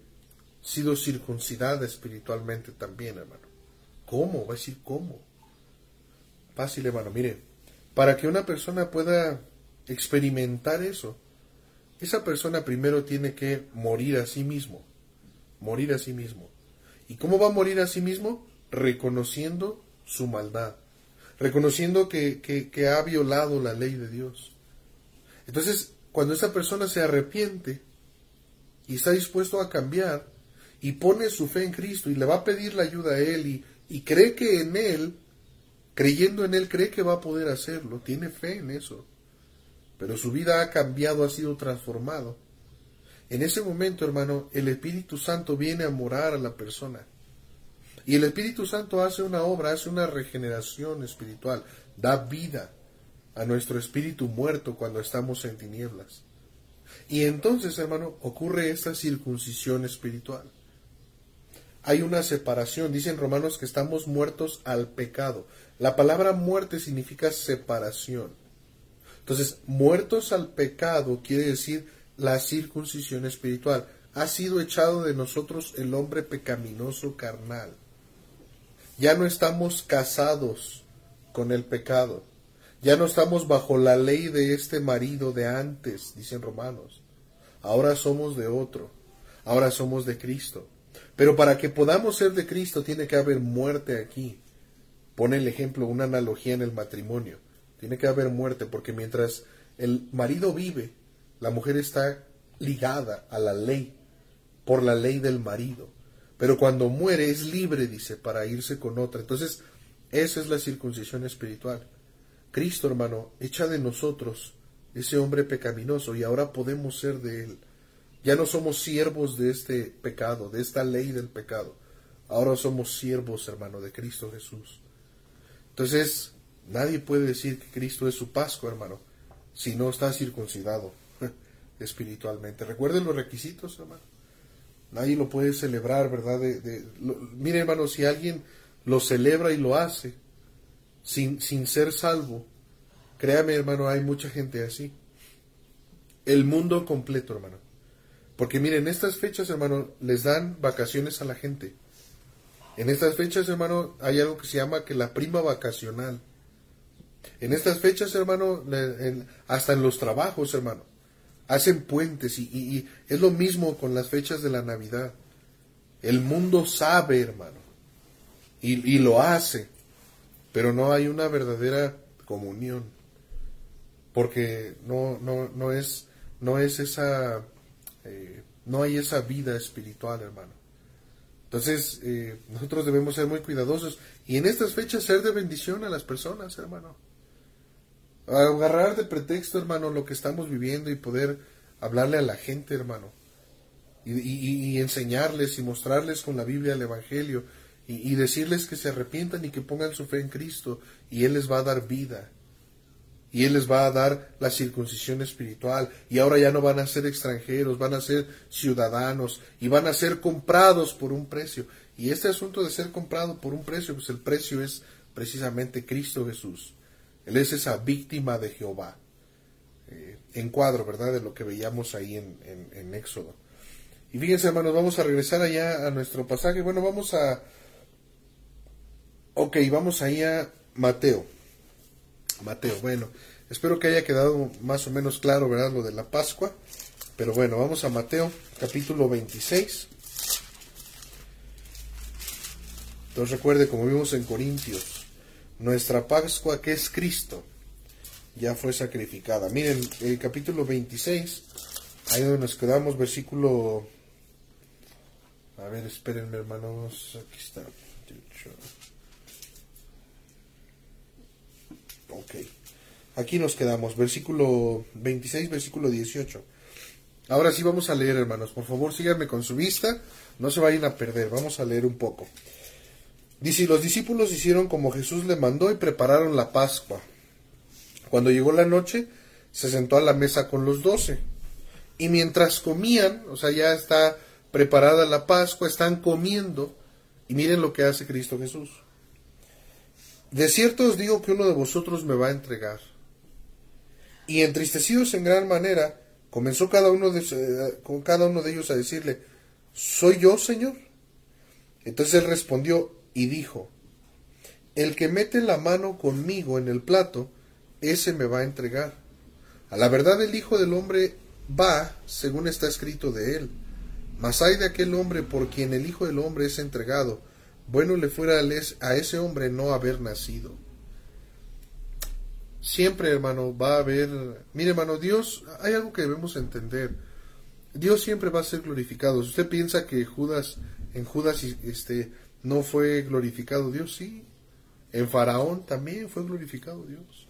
sido circuncidada espiritualmente también, hermano. ¿Cómo? Va a decir cómo. Fácil, hermano. Mire, para que una persona pueda experimentar eso, esa persona primero tiene que morir a sí mismo, morir a sí mismo. ¿Y cómo va a morir a sí mismo? Reconociendo su maldad, reconociendo que, que, ha violado la ley de Dios. Entonces, cuando esa persona se arrepiente y está dispuesto a cambiar y pone su fe en Cristo y le va a pedir la ayuda a Él y, y cree que en Él, creyendo en Él, cree que va a poder hacerlo, tiene fe en eso. Pero su vida ha cambiado, ha sido transformado. En ese momento, hermano, el Espíritu Santo viene a morar a la persona. Y el Espíritu Santo hace una obra, hace una regeneración espiritual, da vida a nuestro espíritu muerto cuando estamos en tinieblas. Y entonces, hermano, ocurre esta circuncisión espiritual. Hay una separación, dicen romanos que estamos muertos al pecado. La palabra muerte significa separación. Entonces, muertos al pecado quiere decir la circuncisión espiritual. Ha sido echado de nosotros el hombre pecaminoso carnal. Ya no estamos casados con el pecado. Ya no estamos bajo la ley de este marido de antes, dicen romanos. Ahora somos de otro. Ahora somos de Cristo. Pero para que podamos ser de Cristo tiene que haber muerte aquí. Pone el ejemplo, una analogía en el matrimonio. Tiene que haber muerte porque mientras el marido vive, la mujer está ligada a la ley, por la ley del marido. Pero cuando muere es libre, dice, para irse con otra. Entonces, esa es la circuncisión espiritual. Cristo, hermano, echa de nosotros ese hombre pecaminoso y ahora podemos ser de él. Ya no somos siervos de este pecado, de esta ley del pecado. Ahora somos siervos, hermano, de Cristo Jesús. Entonces, nadie puede decir que Cristo es su Pascua, hermano, si no está circuncidado (laughs) espiritualmente. Recuerden los requisitos, hermano. Nadie lo puede celebrar, ¿verdad? De, mire, hermano, si alguien lo celebra y lo hace, sin, sin ser salvo. Créame, hermano, hay mucha gente así. El mundo completo, hermano. Porque miren, en estas fechas, hermano, les dan vacaciones a la gente. En estas fechas, hermano, hay algo que se llama que la prima vacacional. En estas fechas, hermano, hasta en los trabajos, hermano, hacen puentes y, y, es lo mismo con las fechas de la Navidad. El mundo sabe, hermano, y, lo hace pero no hay una verdadera comunión porque no no no es no es esa eh, no hay esa vida espiritual hermano entonces eh, nosotros debemos ser muy cuidadosos y en estas fechas ser de bendición a las personas hermano agarrar de pretexto hermano lo que estamos viviendo y poder hablarle a la gente hermano y, y enseñarles y mostrarles con la Biblia el Evangelio y, decirles que se arrepientan y que pongan su fe en Cristo y Él les va a dar vida. Y Él les va a dar la circuncisión espiritual. Y ahora ya no van a ser extranjeros, van a ser ciudadanos y van a ser comprados por un precio. Y este asunto de ser comprado por un precio, pues el precio es precisamente Cristo Jesús. Él es esa víctima de Jehová. Eh, en cuadro, ¿verdad? De lo que veíamos ahí en, en Éxodo. Y fíjense, hermanos, vamos a regresar allá a nuestro pasaje. Bueno, vamos a Ok, vamos ahí a Mateo. Mateo, bueno, espero que haya quedado más o menos claro, ¿verdad? Lo de la Pascua. Pero bueno, vamos a Mateo, capítulo 26. Entonces recuerde, como vimos en Corintios, nuestra Pascua que es Cristo, ya fue sacrificada. Miren, el capítulo 26, ahí donde nos quedamos, versículo... A ver, espérenme hermanos, aquí está. Ok. Aquí nos quedamos, versículo 26, versículo 18. Ahora sí vamos a leer, hermanos. Por favor, síganme con su vista. No se vayan a perder. Vamos a leer un poco. Dice, los discípulos hicieron como Jesús le mandó y prepararon la Pascua. Cuando llegó la noche, se sentó a la mesa con los doce. Y mientras comían, o sea, ya está preparada la Pascua, están comiendo. Y miren lo que hace Cristo Jesús. De cierto os digo que uno de vosotros me va a entregar. Y entristecidos en gran manera, comenzó cada uno de, eh, con cada uno de ellos a decirle, ¿soy yo, Señor? Entonces él respondió y dijo, el que mete la mano conmigo en el plato, ese me va a entregar. A la verdad el Hijo del Hombre va según está escrito de él. Mas hay de aquel hombre por quien el Hijo del Hombre es entregado. Bueno le fuera a ese hombre no haber nacido. Siempre, hermano, va a haber... Mire, hermano, Dios, hay algo que debemos entender. Dios siempre va a ser glorificado. Si usted piensa que Judas, en Judas este, no fue glorificado Dios, sí. En Faraón también fue glorificado Dios.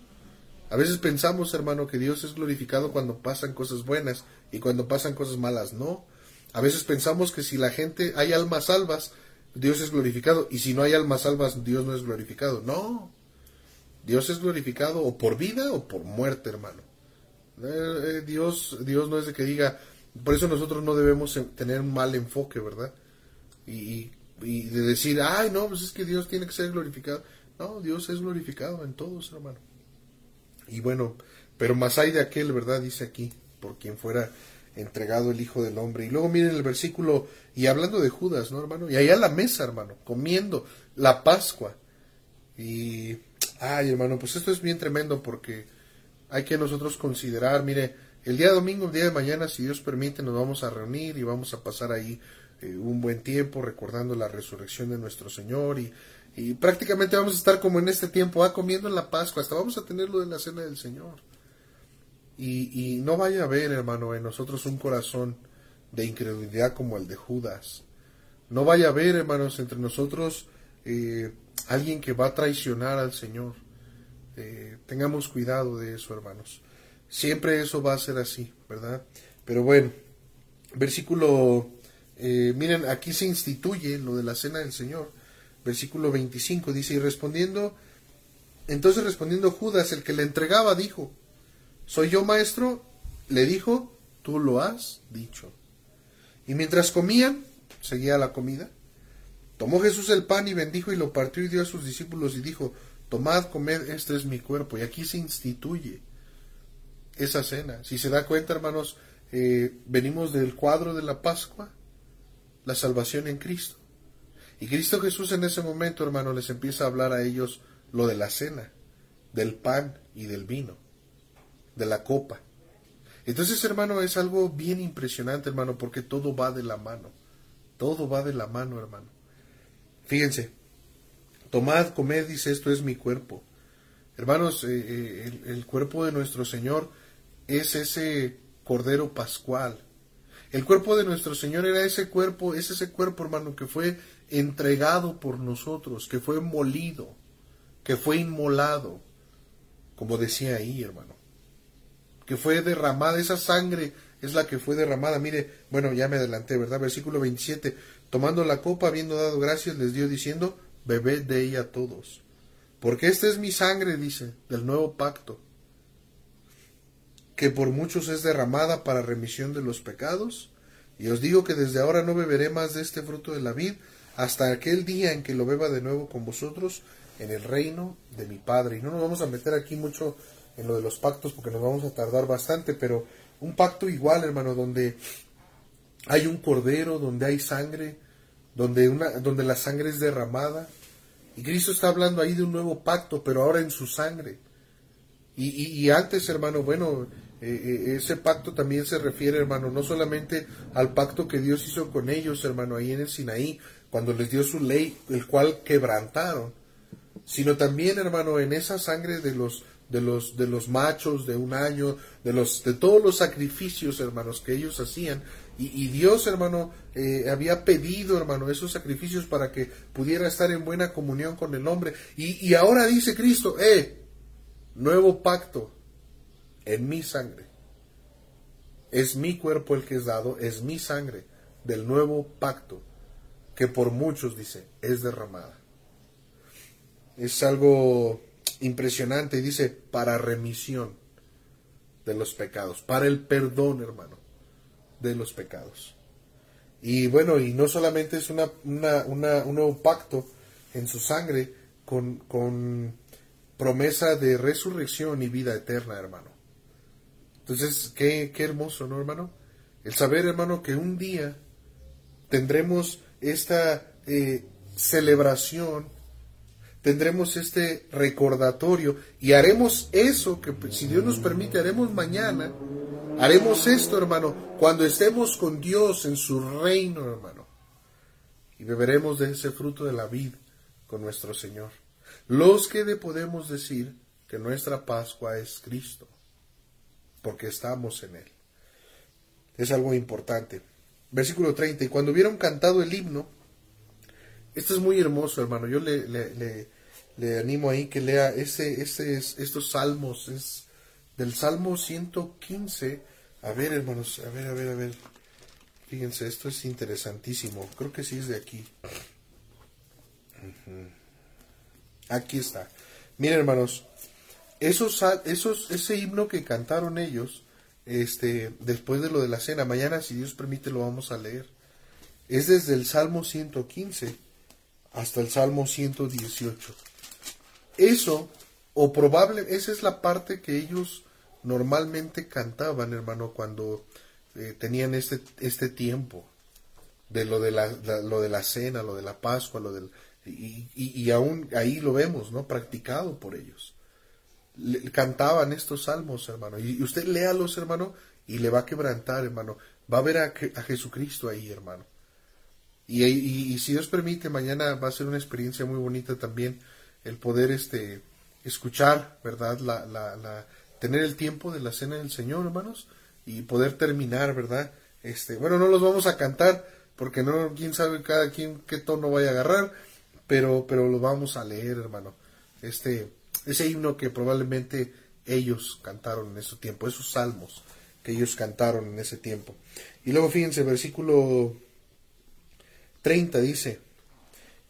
A veces pensamos, hermano, que Dios es glorificado cuando pasan cosas buenas y cuando pasan cosas malas, no. A veces pensamos que si la gente hay almas salvas, Dios es glorificado y si no hay almas salvas, Dios no es glorificado. No. Dios es glorificado o por vida o por muerte, hermano. Eh, eh, Dios, Dios no es de que diga, por eso nosotros no debemos tener un mal enfoque, ¿verdad? Y, y, de decir, ay, no, pues es que Dios tiene que ser glorificado. No, Dios es glorificado en todos, hermano. Y bueno, pero más hay de aquel, ¿verdad? Dice aquí, por quien fuera entregado el Hijo del Hombre. Y luego miren el versículo, y hablando de Judas, ¿no, hermano? Y allá la mesa, hermano, comiendo la Pascua. Y, ay, hermano, pues esto es bien tremendo porque hay que nosotros considerar, mire, el día domingo, el día de mañana, si Dios permite, nos vamos a reunir y vamos a pasar ahí eh, un buen tiempo recordando la resurrección de nuestro Señor y, prácticamente vamos a estar como en este tiempo, ah, comiendo en la Pascua, hasta vamos a tenerlo en la cena del Señor. Y, no vaya a haber, hermano, en nosotros un corazón de incredulidad como el de Judas. No vaya a haber, hermanos, entre nosotros eh, alguien que va a traicionar al Señor. Eh, tengamos cuidado de eso, hermanos. Siempre eso va a ser así, ¿verdad? Pero bueno, versículo, eh, miren, aquí se instituye lo de la cena del Señor. Versículo 25 dice, y respondiendo, entonces respondiendo Judas, el que le entregaba, dijo, ¿soy yo maestro? Le dijo, tú lo has dicho. Y mientras comían, seguía la comida, tomó Jesús el pan y bendijo y lo partió y dio a sus discípulos y dijo, tomad, comed, este es mi cuerpo. Y aquí se instituye esa cena. Si se da cuenta, hermanos, eh, venimos del cuadro de la Pascua, la salvación en Cristo. Y Cristo Jesús en ese momento, hermano, les empieza a hablar a ellos lo de la cena, del pan y del vino, de la copa. Entonces, hermano, es algo bien impresionante, hermano, porque todo va de la mano. Todo va de la mano, hermano. Fíjense, tomad, comed, dice, esto es mi cuerpo. Hermanos, eh, eh, el, cuerpo de nuestro Señor es ese Cordero Pascual. El cuerpo de nuestro Señor era ese cuerpo, es ese cuerpo, hermano, que fue entregado por nosotros, que fue molido, que fue inmolado, como decía ahí, hermano, que fue derramada, esa sangre es la que fue derramada. Mire, bueno, ya me adelanté, ¿verdad? Versículo 27, tomando la copa, habiendo dado gracias, les dio diciendo, bebed de ella todos. Porque esta es mi sangre, dice, del nuevo pacto, que por muchos es derramada para remisión de los pecados. Y os digo que desde ahora no beberé más de este fruto de la vid, hasta aquel día en que lo beba de nuevo con vosotros en el reino de mi Padre. Y no nos vamos a meter aquí mucho en lo de los pactos porque nos vamos a tardar bastante, pero un pacto igual, hermano, donde hay un cordero, donde hay sangre, donde, una, donde la sangre es derramada. Y Cristo está hablando ahí de un nuevo pacto, pero ahora en su sangre. Y, y, antes, hermano, bueno, eh, eh, ese pacto también se refiere, hermano, no solamente al pacto que Dios hizo con ellos, hermano, ahí en el Sinaí, cuando les dio su ley, el cual quebrantaron, sino también, hermano, en esa sangre de los de los de los machos de un año, de los de todos los sacrificios, hermanos, que ellos hacían, y, Dios, hermano, eh, había pedido, hermano, esos sacrificios para que pudiera estar en buena comunión con el hombre. Y, y ahora dice Cristo, eh, nuevo pacto en mi sangre. Es mi cuerpo el que es dado, es mi sangre del nuevo pacto, que por muchos, dice, es derramada. Es algo impresionante, y dice, para remisión de los pecados, para el perdón, hermano de los pecados. Y bueno, y no solamente es una, un nuevo pacto en su sangre con promesa de resurrección y vida eterna, hermano. Entonces, qué, qué hermoso, ¿no, hermano? El saber, hermano, que un día tendremos esta eh, celebración, tendremos este recordatorio y haremos eso que, si Dios nos permite, haremos mañana Haremos esto, hermano, cuando estemos con Dios en su reino, hermano. Y beberemos de ese fruto de la vid con nuestro Señor. Los que le podemos decir que nuestra Pascua es Cristo, porque estamos en Él. Es algo importante. Versículo 30. Y cuando hubieron cantado el himno, esto es muy hermoso, hermano. Yo le, le, animo ahí que lea ese, ese, estos salmos. Es del Salmo 115. A ver, hermanos, a ver, a ver, a ver. Fíjense, esto es interesantísimo. Creo que sí es de aquí. Aquí está. Miren, hermanos, esos, esos, ese himno que cantaron ellos, este, después de lo de la cena, mañana, si Dios permite, lo vamos a leer. Es desde el Salmo 115 hasta el Salmo 118. Eso, o probable, esa es la parte que ellos normalmente cantaban, hermano, cuando eh, tenían este, este tiempo de lo de la, lo de la cena, lo de la Pascua, lo del y, y, aún ahí lo vemos, ¿no? Practicado por ellos. Cantaban estos salmos, hermano. Y, usted léalos, hermano, y le va a quebrantar, hermano. Va a ver a, a Jesucristo ahí, hermano. Y, y, si Dios permite, mañana va a ser una experiencia muy bonita también el poder este, escuchar, ¿verdad? La, la, la, tener el tiempo de la cena del Señor, hermanos, y poder terminar, ¿verdad? Este, bueno, no los vamos a cantar porque no, quién sabe cada quien qué tono vaya a agarrar, pero, pero lo vamos a leer, hermano. Este, ese himno que probablemente ellos cantaron en ese tiempo, esos salmos que ellos cantaron en ese tiempo. Y luego fíjense, versículo 30 dice,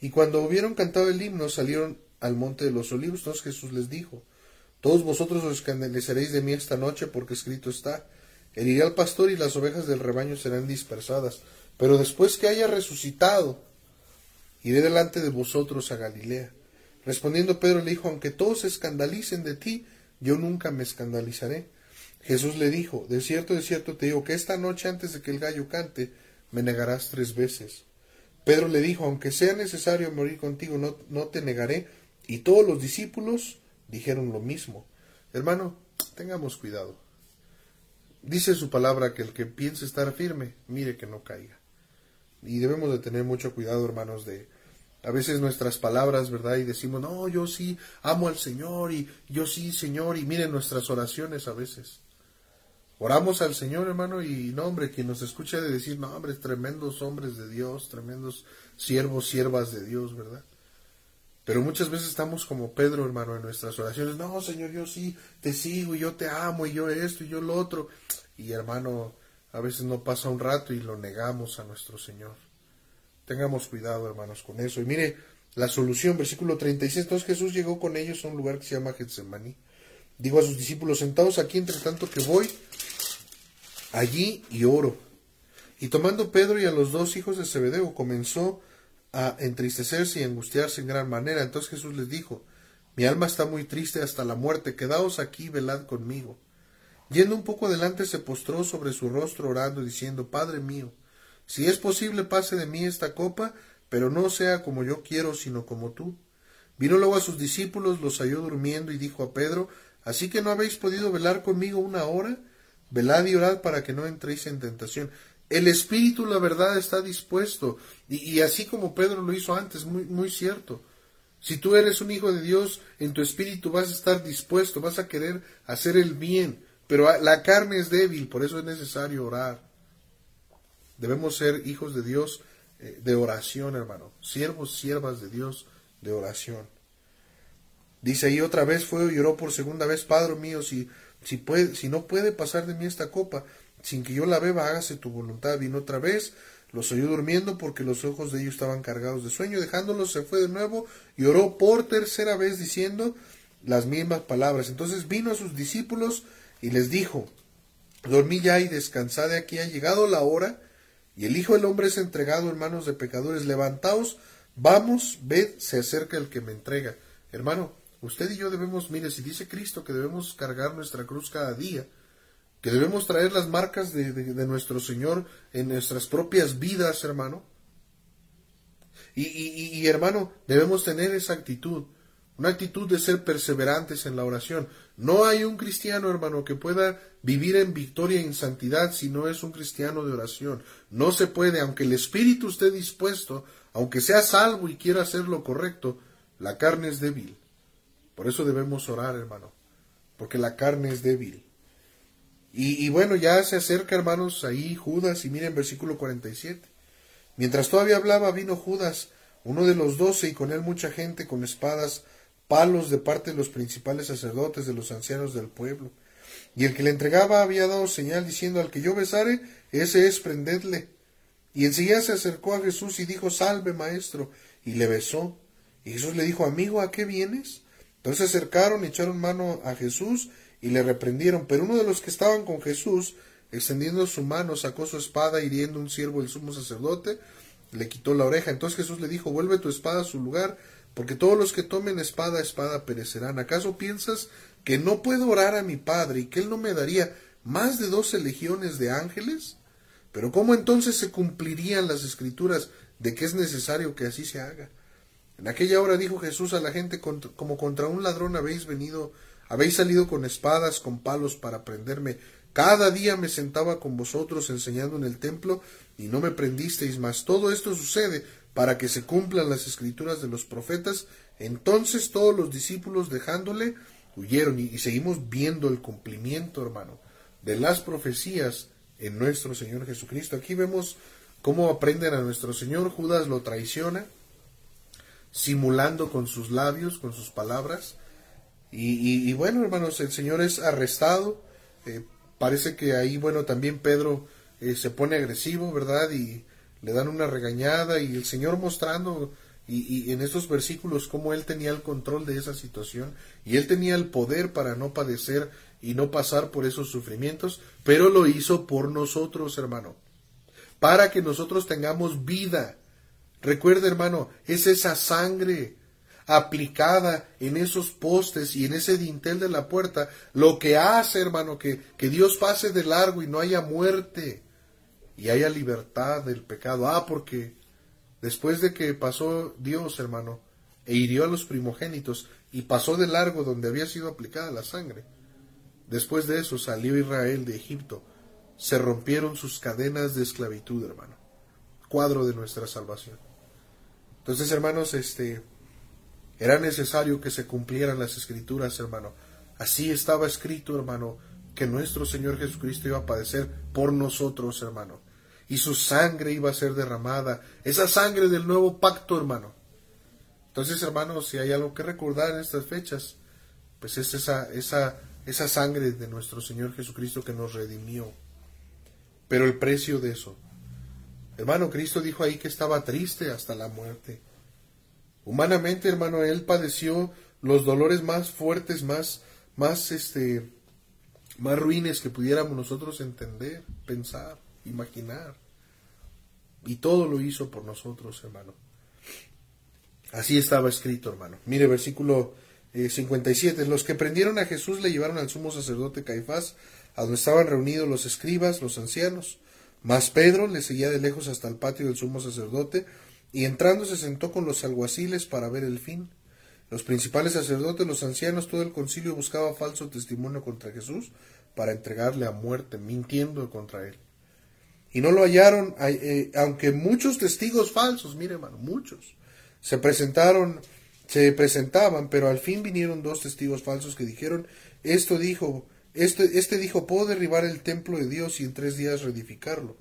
y cuando hubieron cantado el himno salieron al monte de los olivos, entonces Jesús les dijo, todos vosotros os escandalizaréis de mí esta noche porque escrito está, heriré al pastor y las ovejas del rebaño serán dispersadas, pero después que haya resucitado, iré delante de vosotros a Galilea. Respondiendo Pedro le dijo, aunque todos se escandalicen de ti, yo nunca me escandalizaré. Jesús le dijo, de cierto, de cierto te digo que esta noche antes de que el gallo cante, me negarás tres veces. Pedro le dijo, aunque sea necesario morir contigo, no, no te negaré. Y todos los discípulos dijeron lo mismo. Hermano, tengamos cuidado. Dice su palabra que el que piense estar firme, mire que no caiga. Y debemos de tener mucho cuidado, hermanos, de a veces nuestras palabras, ¿verdad? Y decimos, no, yo sí amo al Señor y yo sí, Señor, y miren nuestras oraciones a veces. Oramos al Señor, hermano, y no, hombre, quien nos escucha de decir, no, hombre, tremendos hombres de Dios, tremendos siervos, siervas de Dios, ¿verdad? Pero muchas veces estamos como Pedro, hermano, en nuestras oraciones, no, Señor, yo sí te sigo y yo te amo y yo esto y yo lo otro. Y hermano, a veces no pasa un rato y lo negamos a nuestro Señor. Tengamos cuidado, hermanos, con eso. Y mire, la solución, versículo 36, entonces Jesús llegó con ellos a un lugar que se llama Getsemaní. Digo a sus discípulos, sentados aquí entre tanto que voy allí y oro. Y tomando Pedro y a los dos hijos de Zebedeo, comenzó a entristecerse y angustiarse en gran manera. Entonces Jesús les dijo, mi alma está muy triste hasta la muerte, quedaos aquí, velad conmigo. Yendo un poco adelante se postró sobre su rostro orando, diciendo, Padre mío, si es posible pase de mí esta copa, pero no sea como yo quiero, sino como tú. Vino luego a sus discípulos, los halló durmiendo y dijo a Pedro, Así que no habéis podido velar conmigo una hora, velad y orad para que no entréis en tentación. El espíritu, la verdad, está dispuesto, y, así como Pedro lo hizo antes, muy, muy cierto. Si tú eres un hijo de Dios, en tu espíritu vas a estar dispuesto, vas a querer hacer el bien, pero la carne es débil, por eso es necesario orar. Debemos ser hijos de Dios eh, de oración, hermano. Siervos, siervas de Dios de oración. Dice ahí otra vez fue y lloró por segunda vez, Padre mío, si, si, puede, si no puede pasar de mí esta copa, sin que yo la beba, hágase tu voluntad. Vino otra vez, los oyó durmiendo porque los ojos de ellos estaban cargados de sueño. Dejándolos se fue de nuevo y oró por tercera vez diciendo las mismas palabras. Entonces vino a sus discípulos y les dijo, dormí ya y descansad de aquí, ha llegado la hora, y el Hijo del Hombre es entregado en manos de pecadores, levantaos, vamos, ved, se acerca el que me entrega. Hermano, usted y yo debemos, mire, si dice Cristo que debemos cargar nuestra cruz cada día, que debemos traer las marcas de, nuestro Señor en nuestras propias vidas, hermano. Y, y hermano, debemos tener esa actitud una actitud de ser perseverantes en la oración. No hay un cristiano, hermano, que pueda vivir en victoria y en santidad si no es un cristiano de oración. No se puede, aunque el espíritu esté dispuesto, aunque sea salvo y quiera hacer lo correcto, la carne es débil. Por eso debemos orar, hermano, porque la carne es débil. Y, bueno, ya se acerca, hermanos, ahí Judas, y miren versículo 47. Mientras todavía hablaba, vino Judas, uno de los doce, y con él mucha gente con espadas, palos de parte de los principales sacerdotes, de los ancianos del pueblo. Y el que le entregaba había dado señal diciendo, al que yo besare, ese es, prendedle. Y enseguida se acercó a Jesús y dijo, salve, maestro, y le besó. Y Jesús le dijo, amigo, ¿a qué vienes? Entonces se acercaron, echaron mano a Jesús y le reprendieron. Pero uno de los que estaban con Jesús, extendiendo su mano, sacó su espada, hiriendo un siervo del sumo sacerdote, le quitó la oreja. Entonces Jesús le dijo, vuelve tu espada a su lugar, porque todos los que tomen espada, espada perecerán. ¿Acaso piensas que no puedo orar a mi Padre y que Él no me daría más de doce legiones de ángeles? Pero ¿cómo entonces se cumplirían las escrituras de que es necesario que así se haga? En aquella hora dijo Jesús a la gente, como contra un ladrón habéis venido, habéis salido con espadas, con palos para prenderme. Cada día me sentaba con vosotros enseñando en el templo y no me prendisteis, mas todo esto sucede para que se cumplan las escrituras de los profetas. Entonces todos los discípulos dejándole huyeron y, seguimos viendo el cumplimiento, hermano, de las profecías en nuestro Señor Jesucristo. Aquí vemos cómo aprenden a nuestro Señor. Judas lo traiciona simulando con sus labios, con sus palabras. Y, bueno, hermanos, el Señor es arrestado. Eh, parece que ahí, bueno, también Pedro eh, se pone agresivo, ¿verdad? Y le dan una regañada y el Señor mostrando y, en estos versículos cómo él tenía el control de esa situación y él tenía el poder para no padecer y no pasar por esos sufrimientos, pero lo hizo por nosotros, hermano, para que nosotros tengamos vida. Recuerda, hermano, es esa sangre aplicada en esos postes y en ese dintel de la puerta lo que hace, hermano, que, que Dios pase de largo y no haya muerte y haya libertad del pecado. Ah, porque después de que pasó Dios, hermano, e hirió a los primogénitos y pasó de largo donde había sido aplicada la sangre, después de eso salió Israel de Egipto, se rompieron sus cadenas de esclavitud, hermano. Cuadro de nuestra salvación. Entonces, hermanos, este era necesario que se cumplieran las escrituras, hermano. Así estaba escrito, hermano, que nuestro Señor Jesucristo iba a padecer por nosotros, hermano. Y su sangre iba a ser derramada, esa sangre del nuevo pacto, hermano. Entonces, hermanos, si hay algo que recordar en estas fechas, pues es esa, esa, esa sangre de nuestro Señor Jesucristo que nos redimió. Pero el precio de eso, Hermano, Cristo dijo ahí que estaba triste hasta la muerte. Humanamente, hermano, él padeció los dolores más fuertes, más, más, este, más ruines que pudiéramos nosotros entender, pensar, imaginar. Y todo lo hizo por nosotros, hermano. Así estaba escrito, hermano. Mire, versículo 57. Eh, los que prendieron a Jesús le llevaron al sumo sacerdote Caifás, a donde estaban reunidos los escribas, los ancianos. Mas Pedro le seguía de lejos hasta el patio del sumo sacerdote, y entrando se sentó con los alguaciles para ver el fin. Los principales sacerdotes, los ancianos, todo el concilio buscaba falso testimonio contra Jesús para entregarle a muerte, mintiendo contra él. Y no lo hallaron, eh, aunque muchos testigos falsos, mire hermano, muchos, se presentaron, se presentaban, pero al fin vinieron dos testigos falsos que dijeron, esto dijo, este, este dijo, puedo derribar el templo de Dios y en tres días reedificarlo.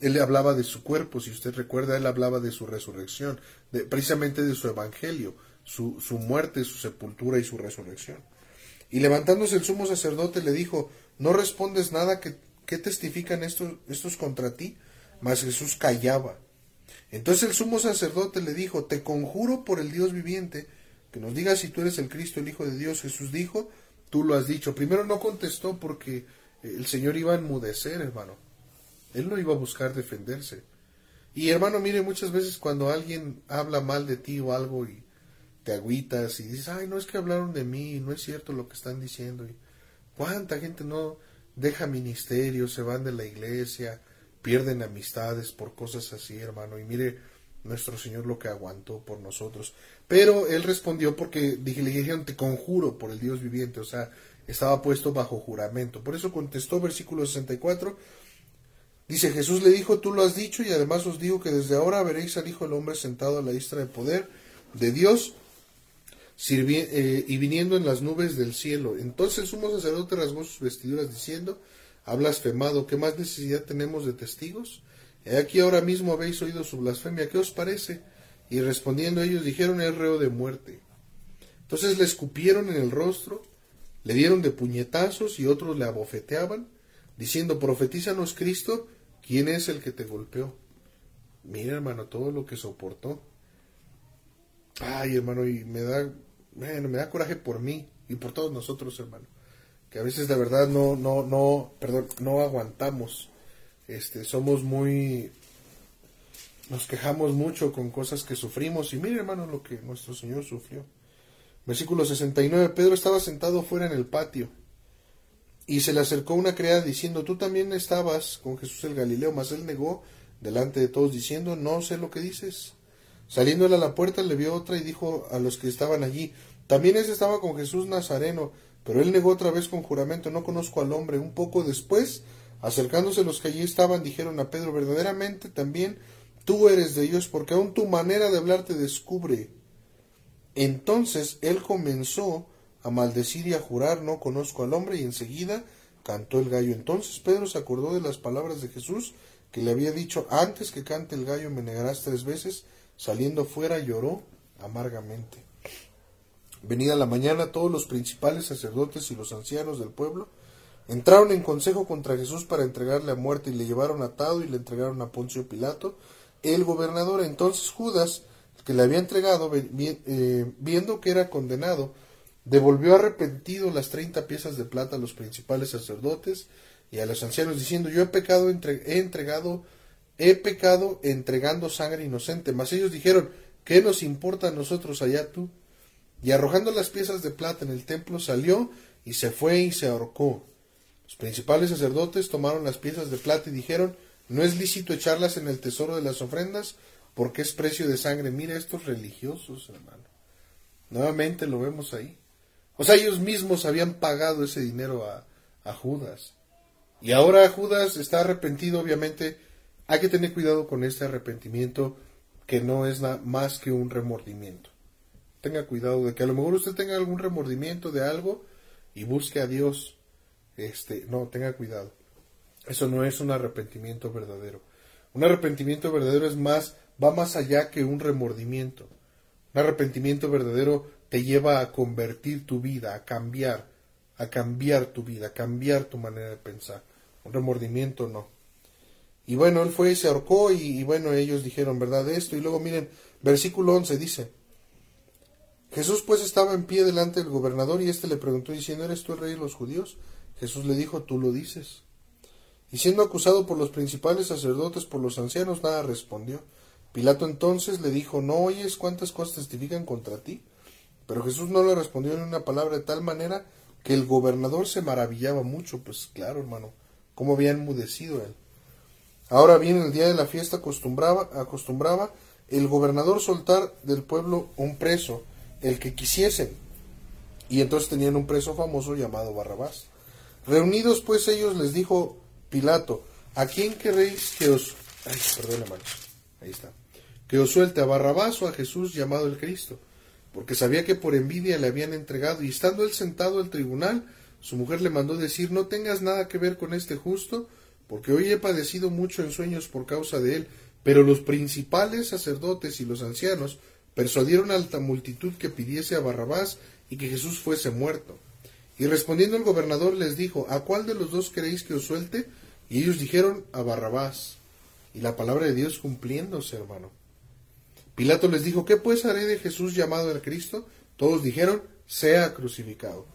Él le hablaba de su cuerpo, si usted recuerda, él hablaba de su resurrección, de, precisamente de su evangelio, su, su muerte, su sepultura y su resurrección. Y levantándose el sumo sacerdote le dijo, ¿no respondes nada que, que testifican estos, estos contra ti? Mas Jesús callaba. Entonces el sumo sacerdote le dijo, te conjuro por el Dios viviente, que nos digas si tú eres el Cristo, el Hijo de Dios. Jesús dijo, tú lo has dicho. Primero no contestó porque el Señor iba a enmudecer, hermano. Él no iba a buscar defenderse. Y hermano, mire, muchas veces cuando alguien habla mal de ti o algo y te agüitas y dices, ay, no es que hablaron de mí, no es cierto lo que están diciendo. Y cuánta gente no deja ministerio, se van de la iglesia, pierden amistades por cosas así, hermano. Y mire, nuestro Señor lo que aguantó por nosotros. Pero él respondió porque dije, le dijeron, te conjuro por el Dios viviente, o sea, estaba puesto bajo juramento. Por eso contestó versículo 64, dice, Jesús le dijo, tú lo has dicho y además os digo que desde ahora veréis al Hijo del Hombre sentado a la istra de poder de Dios eh, y viniendo en las nubes del cielo. Entonces el sumo sacerdote rasgó sus vestiduras diciendo, ha blasfemado, ¿qué más necesidad tenemos de testigos? He aquí ahora mismo habéis oído su blasfemia, ¿qué os parece? Y respondiendo ellos dijeron es reo de muerte. Entonces le escupieron en el rostro, le dieron de puñetazos y otros le abofeteaban, diciendo, profetízanos Cristo, ¿quién es el que te golpeó? Mira, hermano, todo lo que soportó. Ay, hermano, y me da, bueno, me da coraje por mí y por todos nosotros, hermano. Que a veces la verdad no, no, no, perdón, no aguantamos. Este, somos muy, nos quejamos mucho con cosas que sufrimos. Y mire, hermano, lo que nuestro Señor sufrió. Versículo 69. Pedro estaba sentado fuera en el patio. Y se le acercó una criada diciendo, tú también estabas con Jesús el Galileo, mas él negó delante de todos diciendo, no sé lo que dices. Saliendo a la puerta le vio otra y dijo a los que estaban allí, también ese estaba con Jesús Nazareno, pero él negó otra vez con juramento, no conozco al hombre. Un poco después, acercándose los que allí estaban, dijeron a Pedro, verdaderamente también tú eres de ellos, porque aún tu manera de hablar te descubre. Entonces él comenzó a maldecir y a jurar, no conozco al hombre, y enseguida cantó el gallo. Entonces Pedro se acordó de las palabras de Jesús, que le había dicho, antes que cante el gallo me negarás tres veces, saliendo fuera lloró amargamente. Venida la mañana, todos los principales sacerdotes y los ancianos del pueblo entraron en consejo contra Jesús para entregarle a muerte y le llevaron atado y le entregaron a Poncio Pilato, el gobernador. Entonces Judas, que le había entregado, eh, viendo que era condenado, devolvió arrepentido las treinta piezas de plata a los principales sacerdotes y a los ancianos, diciendo, yo he pecado, he entregado, he pecado entregando sangre inocente. Mas ellos dijeron, ¿qué nos importa a nosotros allá tú? Y arrojando las piezas de plata en el templo, salió y se fue y se ahorcó. Los principales sacerdotes tomaron las piezas de plata y dijeron, no es lícito echarlas en el tesoro de las ofrendas, porque es precio de sangre. Mira estos religiosos, hermano. Nuevamente lo vemos ahí. O sea, ellos mismos habían pagado ese dinero a, a Judas. Y ahora Judas está arrepentido, obviamente. Hay que tener cuidado con este arrepentimiento que no es nada más que un remordimiento. Tenga cuidado de que a lo mejor usted tenga algún remordimiento de algo y busque a Dios. Este, no, tenga cuidado. Eso no es un arrepentimiento verdadero. Un arrepentimiento verdadero es más, va más allá que un remordimiento. Un arrepentimiento verdadero te lleva a convertir tu vida, a cambiar, a cambiar tu vida, a cambiar tu manera de pensar. Un remordimiento no. Y bueno, él fue y se ahorcó y, y bueno, ellos dijeron, ¿verdad? Esto. Y luego miren, versículo 11 dice, Jesús pues estaba en pie delante del gobernador y éste le preguntó diciendo, ¿eres tú el rey de los judíos? Jesús le dijo, tú lo dices. Y siendo acusado por los principales sacerdotes, por los ancianos, nada respondió. Pilato entonces le dijo, ¿no oyes cuántas cosas testifican contra ti? Pero Jesús no le respondió ni una palabra de tal manera que el gobernador se maravillaba mucho. Pues claro, hermano, cómo había enmudecido él. Ahora bien, el día de la fiesta acostumbraba, acostumbraba el gobernador soltar del pueblo un preso, el que quisiesen. Y entonces tenían un preso famoso llamado Barrabás. Reunidos pues ellos les dijo Pilato, ¿a quién queréis que os... Ay, Ahí está. Que os suelte a Barrabás o a Jesús llamado el Cristo. Porque sabía que por envidia le habían entregado. Y estando él sentado al tribunal, su mujer le mandó decir, no tengas nada que ver con este justo, porque hoy he padecido mucho en sueños por causa de él. Pero los principales sacerdotes y los ancianos persuadieron a la multitud que pidiese a Barrabás y que Jesús fuese muerto. Y respondiendo el gobernador les dijo, ¿a cuál de los dos queréis que os suelte? Y ellos dijeron, a Barrabás. Y la palabra de Dios cumpliéndose, hermano. Pilato les dijo, ¿qué pues haré de Jesús llamado el Cristo? Todos dijeron, sea crucificado.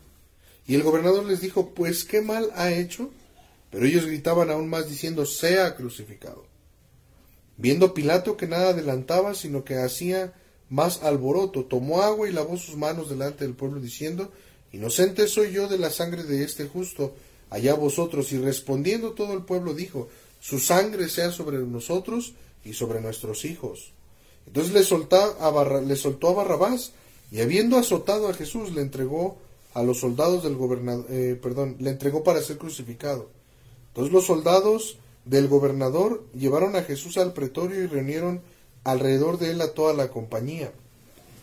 Y el gobernador les dijo, pues qué mal ha hecho. Pero ellos gritaban aún más diciendo, sea crucificado. Viendo Pilato que nada adelantaba, sino que hacía más alboroto, tomó agua y lavó sus manos delante del pueblo, diciendo, Inocente soy yo de la sangre de este justo, allá vosotros. Y respondiendo todo el pueblo dijo, Su sangre sea sobre nosotros y sobre nuestros hijos. Entonces le, a le soltó a Barrabás, y habiendo azotado a Jesús, le entregó a los soldados del gobernador, eh, perdón, le entregó para ser crucificado. Entonces los soldados del gobernador llevaron a Jesús al pretorio y reunieron alrededor de él a toda la compañía.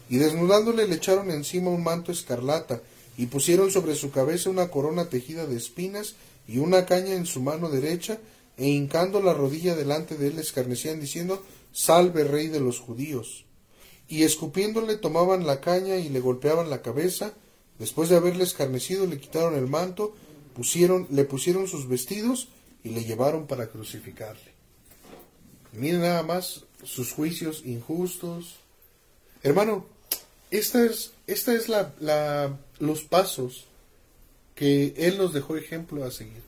Y desnudándole le echaron encima un manto escarlata, y pusieron sobre su cabeza una corona tejida de espinas, y una caña en su mano derecha, e hincando la rodilla delante de él escarnecían diciendo, Salve rey de los judíos. Y escupiéndole tomaban la caña y le golpeaban la cabeza, después de haberle escarnecido le quitaron el manto, pusieron, le pusieron sus vestidos y le llevaron para crucificarle. Miren nada más sus juicios injustos. Hermano, esta es, esta es la, la, los pasos que Él nos dejó ejemplo a seguir.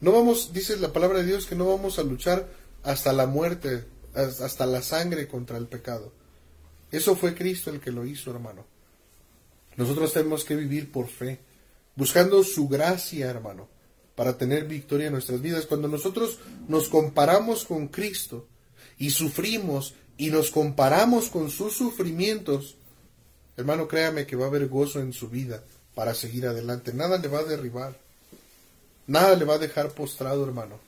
No vamos, dice la palabra de Dios, que no vamos a luchar hasta la muerte, hasta la sangre contra el pecado. Eso fue Cristo el que lo hizo, hermano. Nosotros tenemos que vivir por fe, buscando su gracia, hermano, para tener victoria en nuestras vidas. Cuando nosotros nos comparamos con Cristo y sufrimos y nos comparamos con sus sufrimientos, hermano, créame que va a haber gozo en su vida para seguir adelante. Nada le va a derribar. Nada le va a dejar postrado, hermano.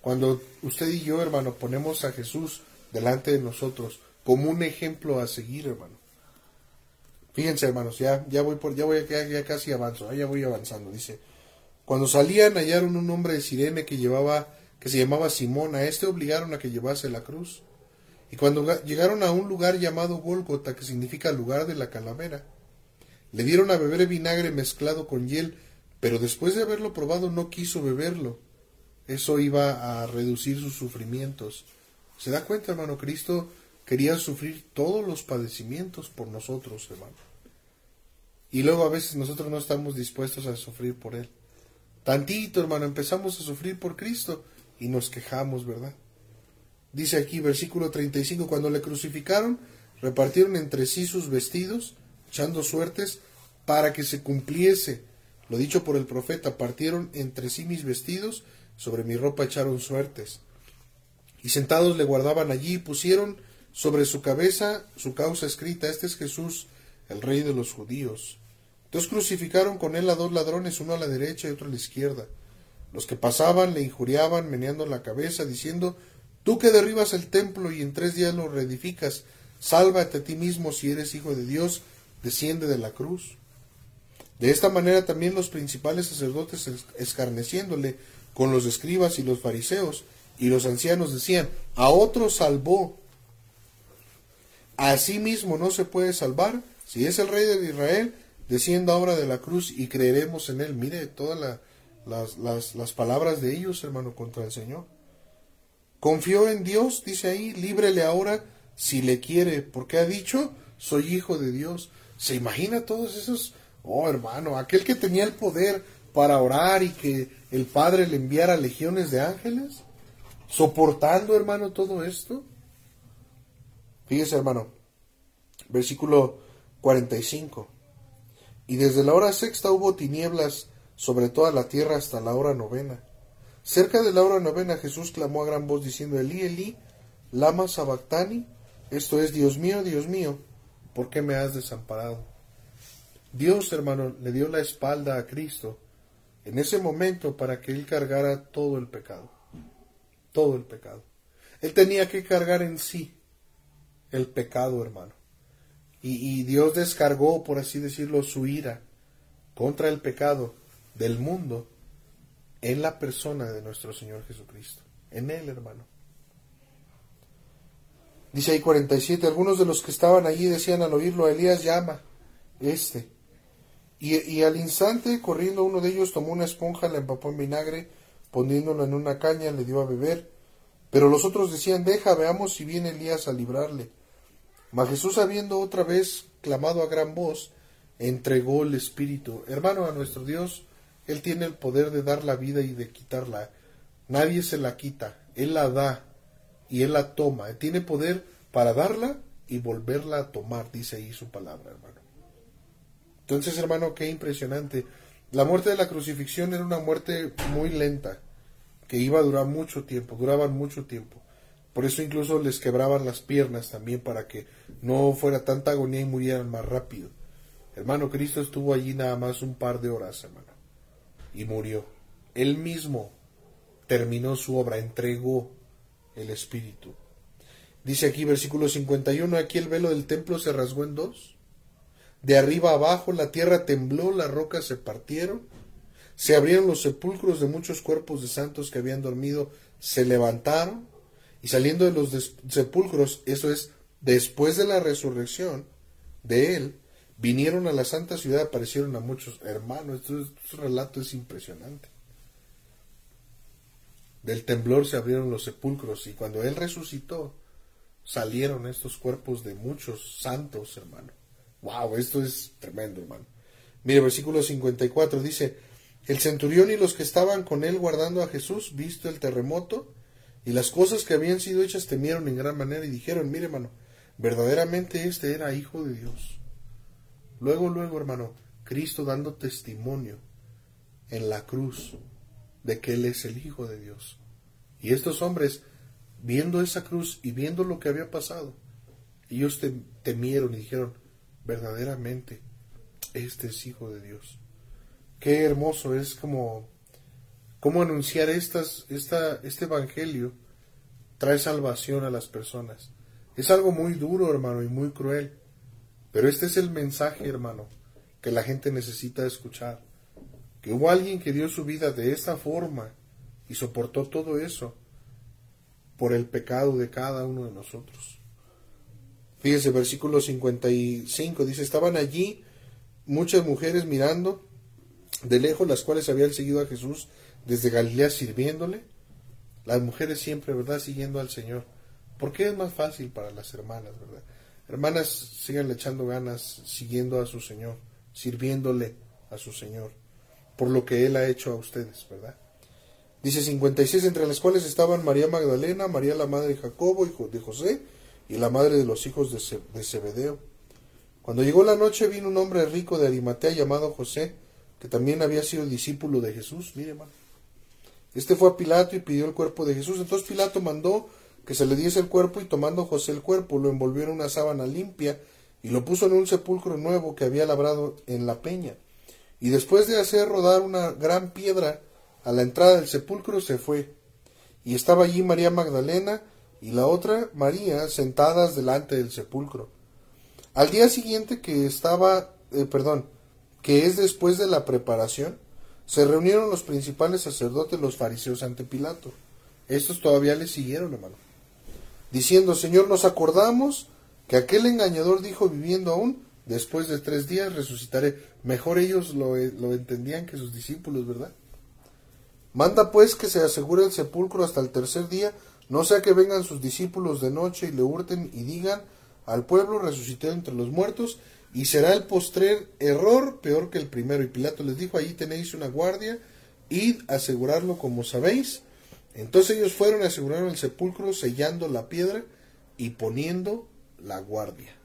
Cuando usted y yo, hermano, ponemos a Jesús delante de nosotros como un ejemplo a seguir, hermano. Fíjense, hermanos, ya, ya voy por, ya voy, ya, casi avanzo, ya voy avanzando. Dice, cuando salían hallaron un hombre de Sirene que llevaba, que se llamaba Simón, a este obligaron a que llevase la cruz. Y cuando llegaron a un lugar llamado Gólgota, que significa lugar de la calavera, le dieron a beber vinagre mezclado con hiel, pero después de haberlo probado no quiso beberlo. Eso iba a reducir sus sufrimientos. ¿Se da cuenta, hermano? Cristo quería sufrir todos los padecimientos por nosotros, hermano. Y luego a veces nosotros no estamos dispuestos a sufrir por Él. Tantito, hermano, empezamos a sufrir por Cristo y nos quejamos, ¿verdad? Dice aquí, versículo 35, cuando le crucificaron, repartieron entre sí sus vestidos, echando suertes, para que se cumpliese lo dicho por el profeta, partieron entre sí mis vestidos, sobre mi ropa echaron suertes. Y sentados le guardaban allí y pusieron sobre su cabeza su causa escrita, este es Jesús, el rey de los judíos. Entonces crucificaron con él a dos ladrones, uno a la derecha y otro a la izquierda. Los que pasaban le injuriaban, meneando la cabeza, diciendo, Tú que derribas el templo y en tres días lo reedificas, sálvate a ti mismo si eres hijo de Dios, desciende de la cruz. De esta manera también los principales sacerdotes escarneciéndole con los escribas y los fariseos y los ancianos decían, a otro salvó, a sí mismo no se puede salvar, si es el rey de Israel, descienda ahora de la cruz y creeremos en él. Mire todas las, las, las palabras de ellos, hermano, contra el Señor. Confió en Dios, dice ahí, líbrele ahora si le quiere, porque ha dicho, soy hijo de Dios. ¿Se imagina todos esos Oh, hermano, aquel que tenía el poder para orar y que el Padre le enviara legiones de ángeles, soportando, hermano, todo esto. Fíjese, hermano, versículo 45. Y desde la hora sexta hubo tinieblas sobre toda la tierra hasta la hora novena. Cerca de la hora novena Jesús clamó a gran voz diciendo, Elí, Elí, lama sabactani, esto es, Dios mío, Dios mío, ¿por qué me has desamparado? Dios, hermano, le dio la espalda a Cristo en ese momento para que Él cargara todo el pecado. Todo el pecado. Él tenía que cargar en sí el pecado, hermano. Y, Dios descargó, por así decirlo, su ira contra el pecado del mundo en la persona de nuestro Señor Jesucristo. En Él, hermano. Dice ahí 47, algunos de los que estaban allí decían al oírlo, Elías llama, este. Y, al instante, corriendo uno de ellos, tomó una esponja, la empapó en vinagre, poniéndola en una caña, le dio a beber. Pero los otros decían, deja, veamos si viene Elías a librarle. Mas Jesús, habiendo otra vez clamado a gran voz, entregó el Espíritu. Hermano, a nuestro Dios, Él tiene el poder de dar la vida y de quitarla. Nadie se la quita, Él la da y Él la toma. Él tiene poder para darla y volverla a tomar, dice ahí su palabra, hermano. Entonces, hermano, qué impresionante. La muerte de la crucifixión era una muerte muy lenta, que iba a durar mucho tiempo, duraban mucho tiempo. Por eso incluso les quebraban las piernas también para que no fuera tanta agonía y murieran más rápido. Hermano, Cristo estuvo allí nada más un par de horas, hermano, y murió. Él mismo terminó su obra, entregó el Espíritu. Dice aquí versículo 51, aquí el velo del templo se rasgó en dos de arriba abajo la tierra tembló, las rocas se partieron, se abrieron los sepulcros de muchos cuerpos de santos que habían dormido, se levantaron y saliendo de los sepulcros, eso es, después de la resurrección de él, vinieron a la santa ciudad, aparecieron a muchos hermanos. Este, relato es impresionante. Del temblor se abrieron los sepulcros y cuando él resucitó, salieron estos cuerpos de muchos santos, hermano. Wow, esto es tremendo, hermano. Mire, versículo 54 dice, el centurión y los que estaban con él guardando a Jesús, visto el terremoto y las cosas que habían sido hechas, temieron en gran manera y dijeron, mire, hermano, verdaderamente este era hijo de Dios. Luego, luego, hermano, Cristo dando testimonio en la cruz de que Él es el Hijo de Dios. Y estos hombres, viendo esa cruz y viendo lo que había pasado, ellos temieron y dijeron, verdaderamente, este es Hijo de Dios. Qué hermoso es como, como anunciar estas, esta, este Evangelio trae salvación a las personas. Es algo muy duro, hermano, y muy cruel. Pero este es el mensaje, hermano, que la gente necesita escuchar. Que hubo alguien que dio su vida de esta forma y soportó todo eso por el pecado de cada uno de nosotros. Fíjese, versículo 55 dice, estaban allí muchas mujeres mirando de lejos, las cuales habían seguido a Jesús desde Galilea sirviéndole. Las mujeres siempre, ¿verdad?, siguiendo al Señor. Porque es más fácil para las hermanas, ¿verdad? Hermanas, sigan echando ganas, siguiendo a su Señor, sirviéndole a su Señor, por lo que Él ha hecho a ustedes, ¿verdad? Dice 56, entre las cuales estaban María Magdalena, María la madre de Jacobo, hijo de José, y la madre de los hijos de Zebedeo. Cuando llegó la noche vino un hombre rico de Arimatea llamado José, que también había sido discípulo de Jesús. Mire, hermano. Este fue a Pilato y pidió el cuerpo de Jesús. Entonces Pilato mandó que se le diese el cuerpo y tomando José el cuerpo lo envolvió en una sábana limpia y lo puso en un sepulcro nuevo que había labrado en la peña. Y después de hacer rodar una gran piedra a la entrada del sepulcro se fue. Y estaba allí María Magdalena y la otra María sentadas delante del sepulcro. Al día siguiente que estaba, eh, perdón, que es después de la preparación, se reunieron los principales sacerdotes, los fariseos ante Pilato. Estos todavía le siguieron, hermano diciendo, Señor, nos acordamos que aquel engañador dijo viviendo aún, después de tres días resucitaré. Mejor ellos lo, lo entendían que sus discípulos, ¿verdad? Manda pues que se asegure el sepulcro hasta el tercer día, no sea que vengan sus discípulos de noche y le hurten y digan al pueblo resucité entre los muertos, y será el postrer error peor que el primero. Y Pilato les dijo, ahí tenéis una guardia, id asegurarlo como sabéis. Entonces ellos fueron y aseguraron el sepulcro, sellando la piedra y poniendo la guardia.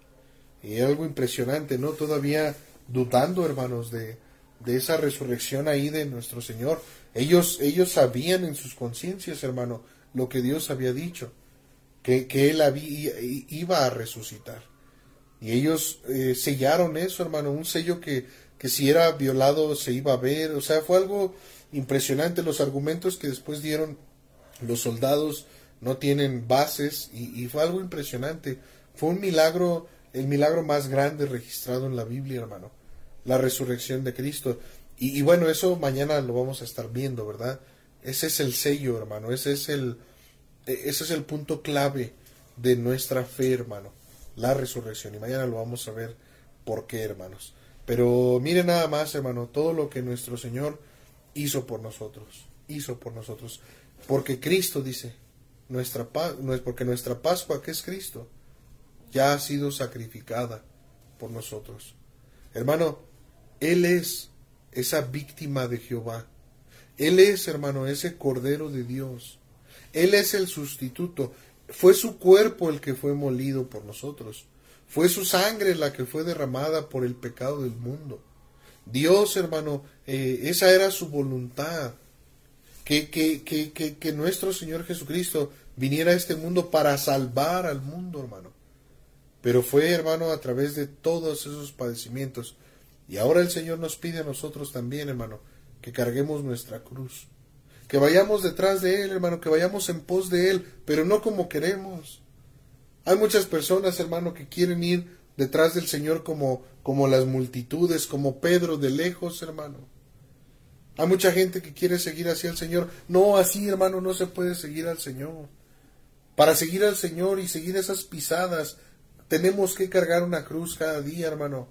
Y algo impresionante, ¿no? Todavía dudando, hermanos, de, de esa resurrección ahí de nuestro Señor. Ellos, ellos sabían en sus conciencias, hermano, lo que Dios había dicho, que, que Él había, iba a resucitar. Y ellos eh, sellaron eso, hermano, un sello que, que si era violado se iba a ver. O sea, fue algo impresionante los argumentos que después dieron los soldados no tienen bases y, fue algo impresionante. Fue un milagro, el milagro más grande registrado en la Biblia, hermano, la resurrección de Cristo. Y, y, bueno, eso mañana lo vamos a estar viendo, ¿verdad? Ese es el sello, hermano, ese es el, e, ese es el punto clave de nuestra fe, hermano, la resurrección. Y mañana lo vamos a ver por qué, hermanos. Pero mire nada más, hermano, todo lo que nuestro Señor hizo por nosotros, hizo por nosotros. Porque Cristo dice, nuestra es porque nuestra Pascua, que es Cristo, ya ha sido sacrificada por nosotros. Hermano, Él es esa víctima de Jehová. Él es, hermano, ese Cordero de Dios. Él es el sustituto. Fue su cuerpo el que fue molido por nosotros. Fue su sangre la que fue derramada por el pecado del mundo. Dios, hermano, eh, esa era su voluntad que, que, que, que, nuestro Señor Jesucristo viniera a este mundo para salvar al mundo, hermano. Pero fue, hermano, a través de todos esos padecimientos. Y ahora el Señor nos pide a nosotros también, hermano, que carguemos nuestra cruz. Que vayamos detrás de Él, hermano, que vayamos en pos de Él, pero no como queremos. Hay muchas personas, hermano, que quieren ir detrás del Señor como, como las multitudes, como Pedro de lejos, hermano. Hay mucha gente que quiere seguir hacia el Señor. No, así hermano, no se puede seguir al Señor. Para seguir al Señor y seguir esas pisadas, tenemos que cargar una cruz cada día, hermano.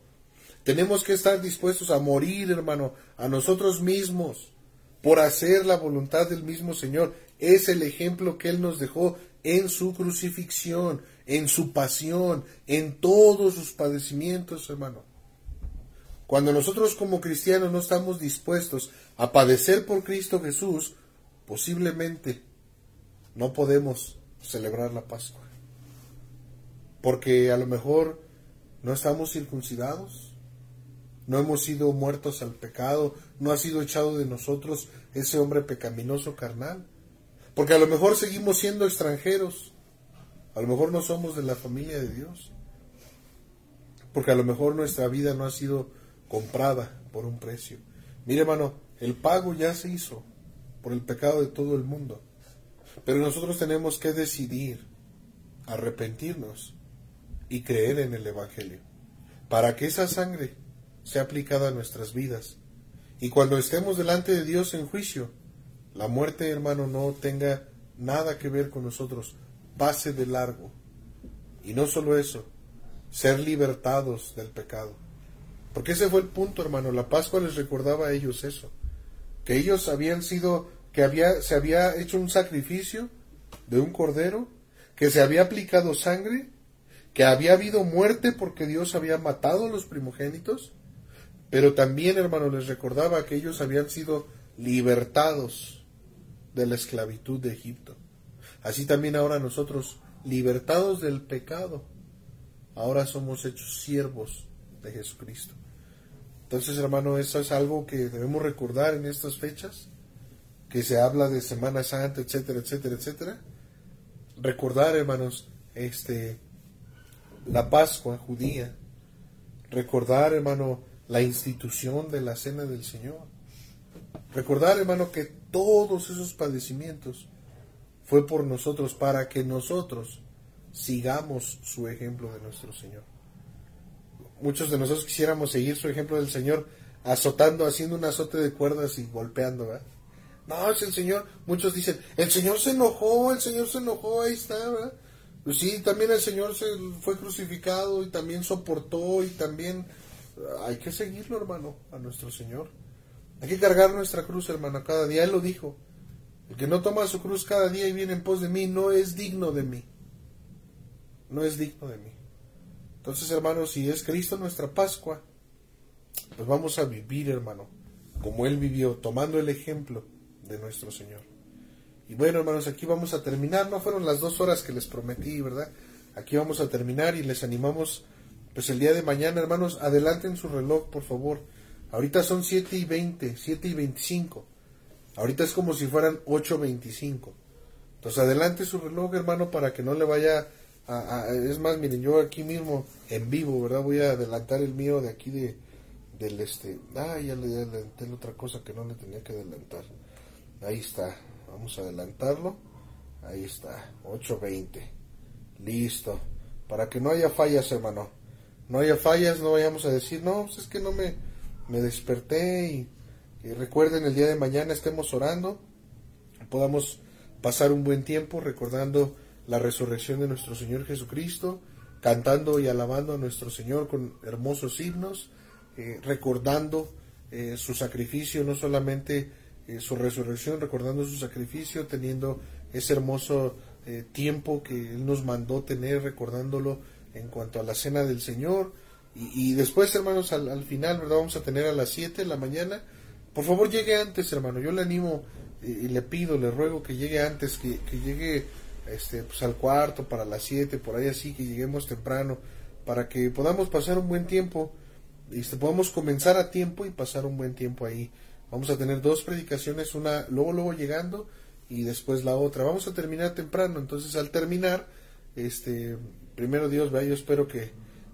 Tenemos que estar dispuestos a morir, hermano, a nosotros mismos, por hacer la voluntad del mismo Señor. Es el ejemplo que Él nos dejó en su crucifixión, en su pasión, en todos sus padecimientos, hermano. Cuando nosotros como cristianos no estamos dispuestos a padecer por Cristo Jesús, posiblemente no podemos celebrar la Pascua. Porque a lo mejor no estamos circuncidados, no hemos sido muertos al pecado, no ha sido echado de nosotros ese hombre pecaminoso carnal. Porque a lo mejor seguimos siendo extranjeros, a lo mejor no somos de la familia de Dios. Porque a lo mejor nuestra vida no ha sido comprada por un precio. Mire hermano, el pago ya se hizo por el pecado de todo el mundo. Pero nosotros tenemos que decidir arrepentirnos y creer en el Evangelio, para que esa sangre sea aplicada a nuestras vidas. Y cuando estemos delante de Dios en juicio, la muerte, hermano, no tenga nada que ver con nosotros, pase de largo. Y no solo eso, ser libertados del pecado. Porque ese fue el punto, hermano. La Pascua les recordaba a ellos eso. Que ellos habían sido, que había, se había hecho un sacrificio de un cordero, que se había aplicado sangre que había habido muerte porque Dios había matado a los primogénitos, pero también, hermano, les recordaba que ellos habían sido libertados de la esclavitud de Egipto. Así también ahora nosotros, libertados del pecado, ahora somos hechos siervos de Jesucristo. Entonces, hermano, eso es algo que debemos recordar en estas fechas, que se habla de Semana Santa, etcétera, etcétera, etcétera. Recordar, hermanos, este la Pascua judía, recordar, hermano, la institución de la cena del Señor. Recordar, hermano, que todos esos padecimientos fue por nosotros, para que nosotros sigamos su ejemplo de nuestro Señor. Muchos de nosotros quisiéramos seguir su ejemplo del Señor azotando, haciendo un azote de cuerdas y golpeando, ¿verdad? No, es el Señor. Muchos dicen, el Señor se enojó, el Señor se enojó, ahí está, ¿verdad? Pues sí, también el Señor se fue crucificado y también soportó y también hay que seguirlo, hermano, a nuestro Señor. Hay que cargar nuestra cruz, hermano, cada día. Él lo dijo. El que no toma su cruz cada día y viene en pos de mí no es digno de mí. No es digno de mí. Entonces, hermano, si es Cristo nuestra Pascua, pues vamos a vivir, hermano, como Él vivió, tomando el ejemplo de nuestro Señor. Y bueno, hermanos, aquí vamos a terminar. No fueron las dos horas que les prometí, ¿verdad? Aquí vamos a terminar y les animamos, pues el día de mañana, hermanos, adelanten su reloj, por favor. Ahorita son 7 y 20, 7 y 25. Ahorita es como si fueran 8.25. Entonces adelante su reloj, hermano, para que no le vaya a, Es más, miren, yo aquí mismo, en vivo, ¿verdad? Voy a adelantar el mío de aquí de, del este... Ah, ya le adelanté la otra cosa que no le tenía que adelantar. Ahí está. Vamos a adelantarlo. Ahí está, 8.20. Listo. Para que no haya fallas, hermano. No haya fallas, no vayamos a decir, no, pues es que no me, me desperté y, recuerden el día de mañana estemos orando, podamos pasar un buen tiempo recordando la resurrección de nuestro Señor Jesucristo, cantando y alabando a nuestro Señor con hermosos himnos, eh, recordando eh, su sacrificio no solamente eh, su resurrección, recordando su sacrificio, teniendo ese hermoso eh, tiempo que Él nos mandó tener, recordándolo en cuanto a la cena del Señor. Y, después, hermanos, al, final, ¿verdad? Vamos a tener a las 7 de la mañana. Por favor, llegue antes, hermano. Yo le animo y, le pido, le ruego que llegue antes, que, llegue este, pues, al cuarto para las 7, por ahí así, que lleguemos temprano, para que podamos pasar un buen tiempo y este, podamos comenzar a tiempo y pasar un buen tiempo ahí Vamos a tener dos predicaciones, una luego, luego llegando y después la otra. Vamos a terminar temprano, entonces al terminar, este, primero Dios, vea, yo espero que,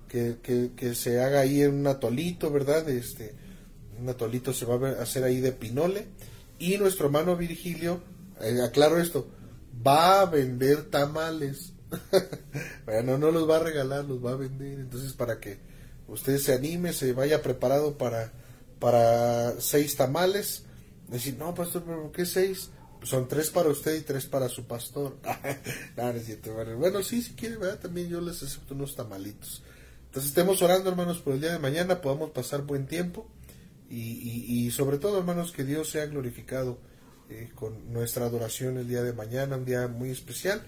que, se haga ahí un atolito, ¿verdad? Este, un atolito se va a hacer ahí de pinole y nuestro hermano Virgilio, eh, aclaro esto, va a vender tamales. (laughs) bueno, no los va a regalar, los va a vender. Entonces, para que usted se anime, se vaya preparado para para seis tamales Decir, no, pastor, pero ¿por qué seis? Son tres para usted y tres para su pastor. (laughs) no, no es cierto, bueno, sí, si quiere, ¿verdad? También yo les acepto unos tamalitos. Entonces estemos orando, hermanos, por el día de mañana, podamos pasar buen tiempo y, sobre todo, hermanos, que Dios sea glorificado eh, con nuestra adoración el día de mañana, un día muy especial.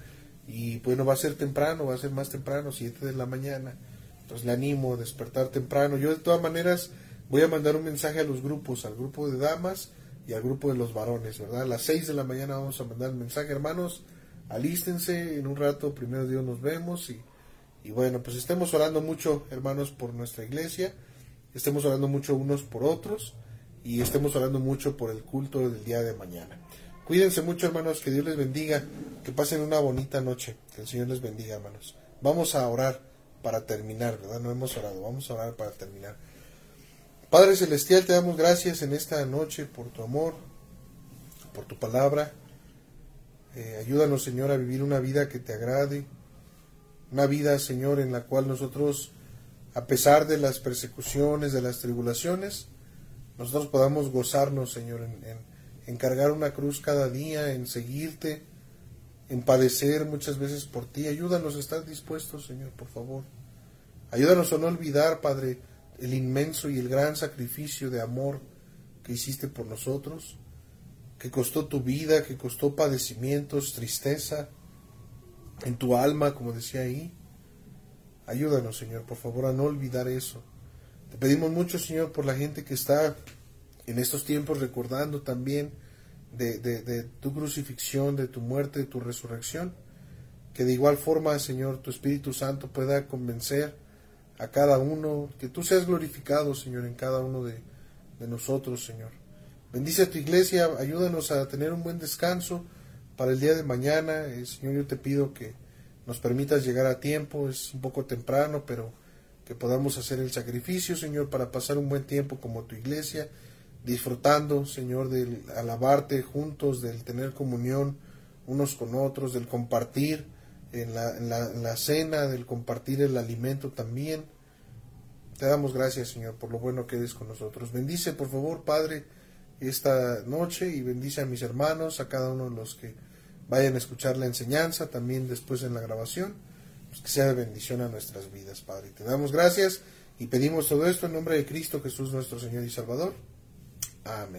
Y bueno, va a ser temprano, va a ser más temprano, siete de la mañana. Entonces le animo a despertar temprano. Yo de todas maneras voy a mandar un mensaje a los grupos, al grupo de damas y al grupo de los varones, ¿verdad? A las 6 de la mañana vamos a mandar el mensaje, hermanos, alístense, en un rato, primero Dios nos vemos y, y bueno, pues estemos orando mucho, hermanos, por nuestra iglesia, estemos orando mucho unos por otros y estemos orando mucho por el culto del día de mañana. Cuídense mucho, hermanos, que Dios les bendiga, que pasen una bonita noche, que el Señor les bendiga, hermanos. Vamos a orar para terminar, ¿verdad? No hemos orado, vamos a orar para terminar. Padre Celestial, te damos gracias en esta noche por tu amor, por tu palabra. Eh, ayúdanos, Señor, a vivir una vida que te agrade, una vida, Señor, en la cual nosotros, a pesar de las persecuciones, de las tribulaciones, nosotros podamos gozarnos, Señor, en, en cargar una cruz cada día, en seguirte, en padecer muchas veces por ti. Ayúdanos a estar dispuestos, Señor, por favor. Ayúdanos a no olvidar, Padre, el inmenso y el gran sacrificio de amor que hiciste por nosotros, que costó tu vida, que costó padecimientos, tristeza en tu alma, como decía ahí. Ayúdanos, Señor, por favor, a no olvidar eso. Te pedimos mucho, Señor, por la gente que está en estos tiempos recordando también de, tu crucifixión, de tu muerte, de tu resurrección. Que de igual forma, Señor, tu Espíritu Santo pueda convencer a cada uno, que tú seas glorificado, Señor, en cada uno de, nosotros, Señor. Bendice a tu iglesia, ayúdanos a tener un buen descanso para el día de mañana. Eh, Señor, yo te pido que nos permitas llegar a tiempo, es un poco temprano, pero que podamos hacer el sacrificio, Señor, para pasar un buen tiempo como tu iglesia, disfrutando, Señor, del alabarte juntos, del tener comunión unos con otros, del compartir en la, la, cena, del compartir el alimento también. Te damos gracias, Señor, por lo bueno que eres con nosotros. Bendice, por favor, Padre, esta noche y bendice a mis hermanos, a cada uno de los que vayan a escuchar la enseñanza, también después en la grabación, pues que sea de bendición a nuestras vidas, Padre. Te damos gracias y pedimos todo esto en nombre de Cristo Jesús, nuestro Señor y Salvador. Amén.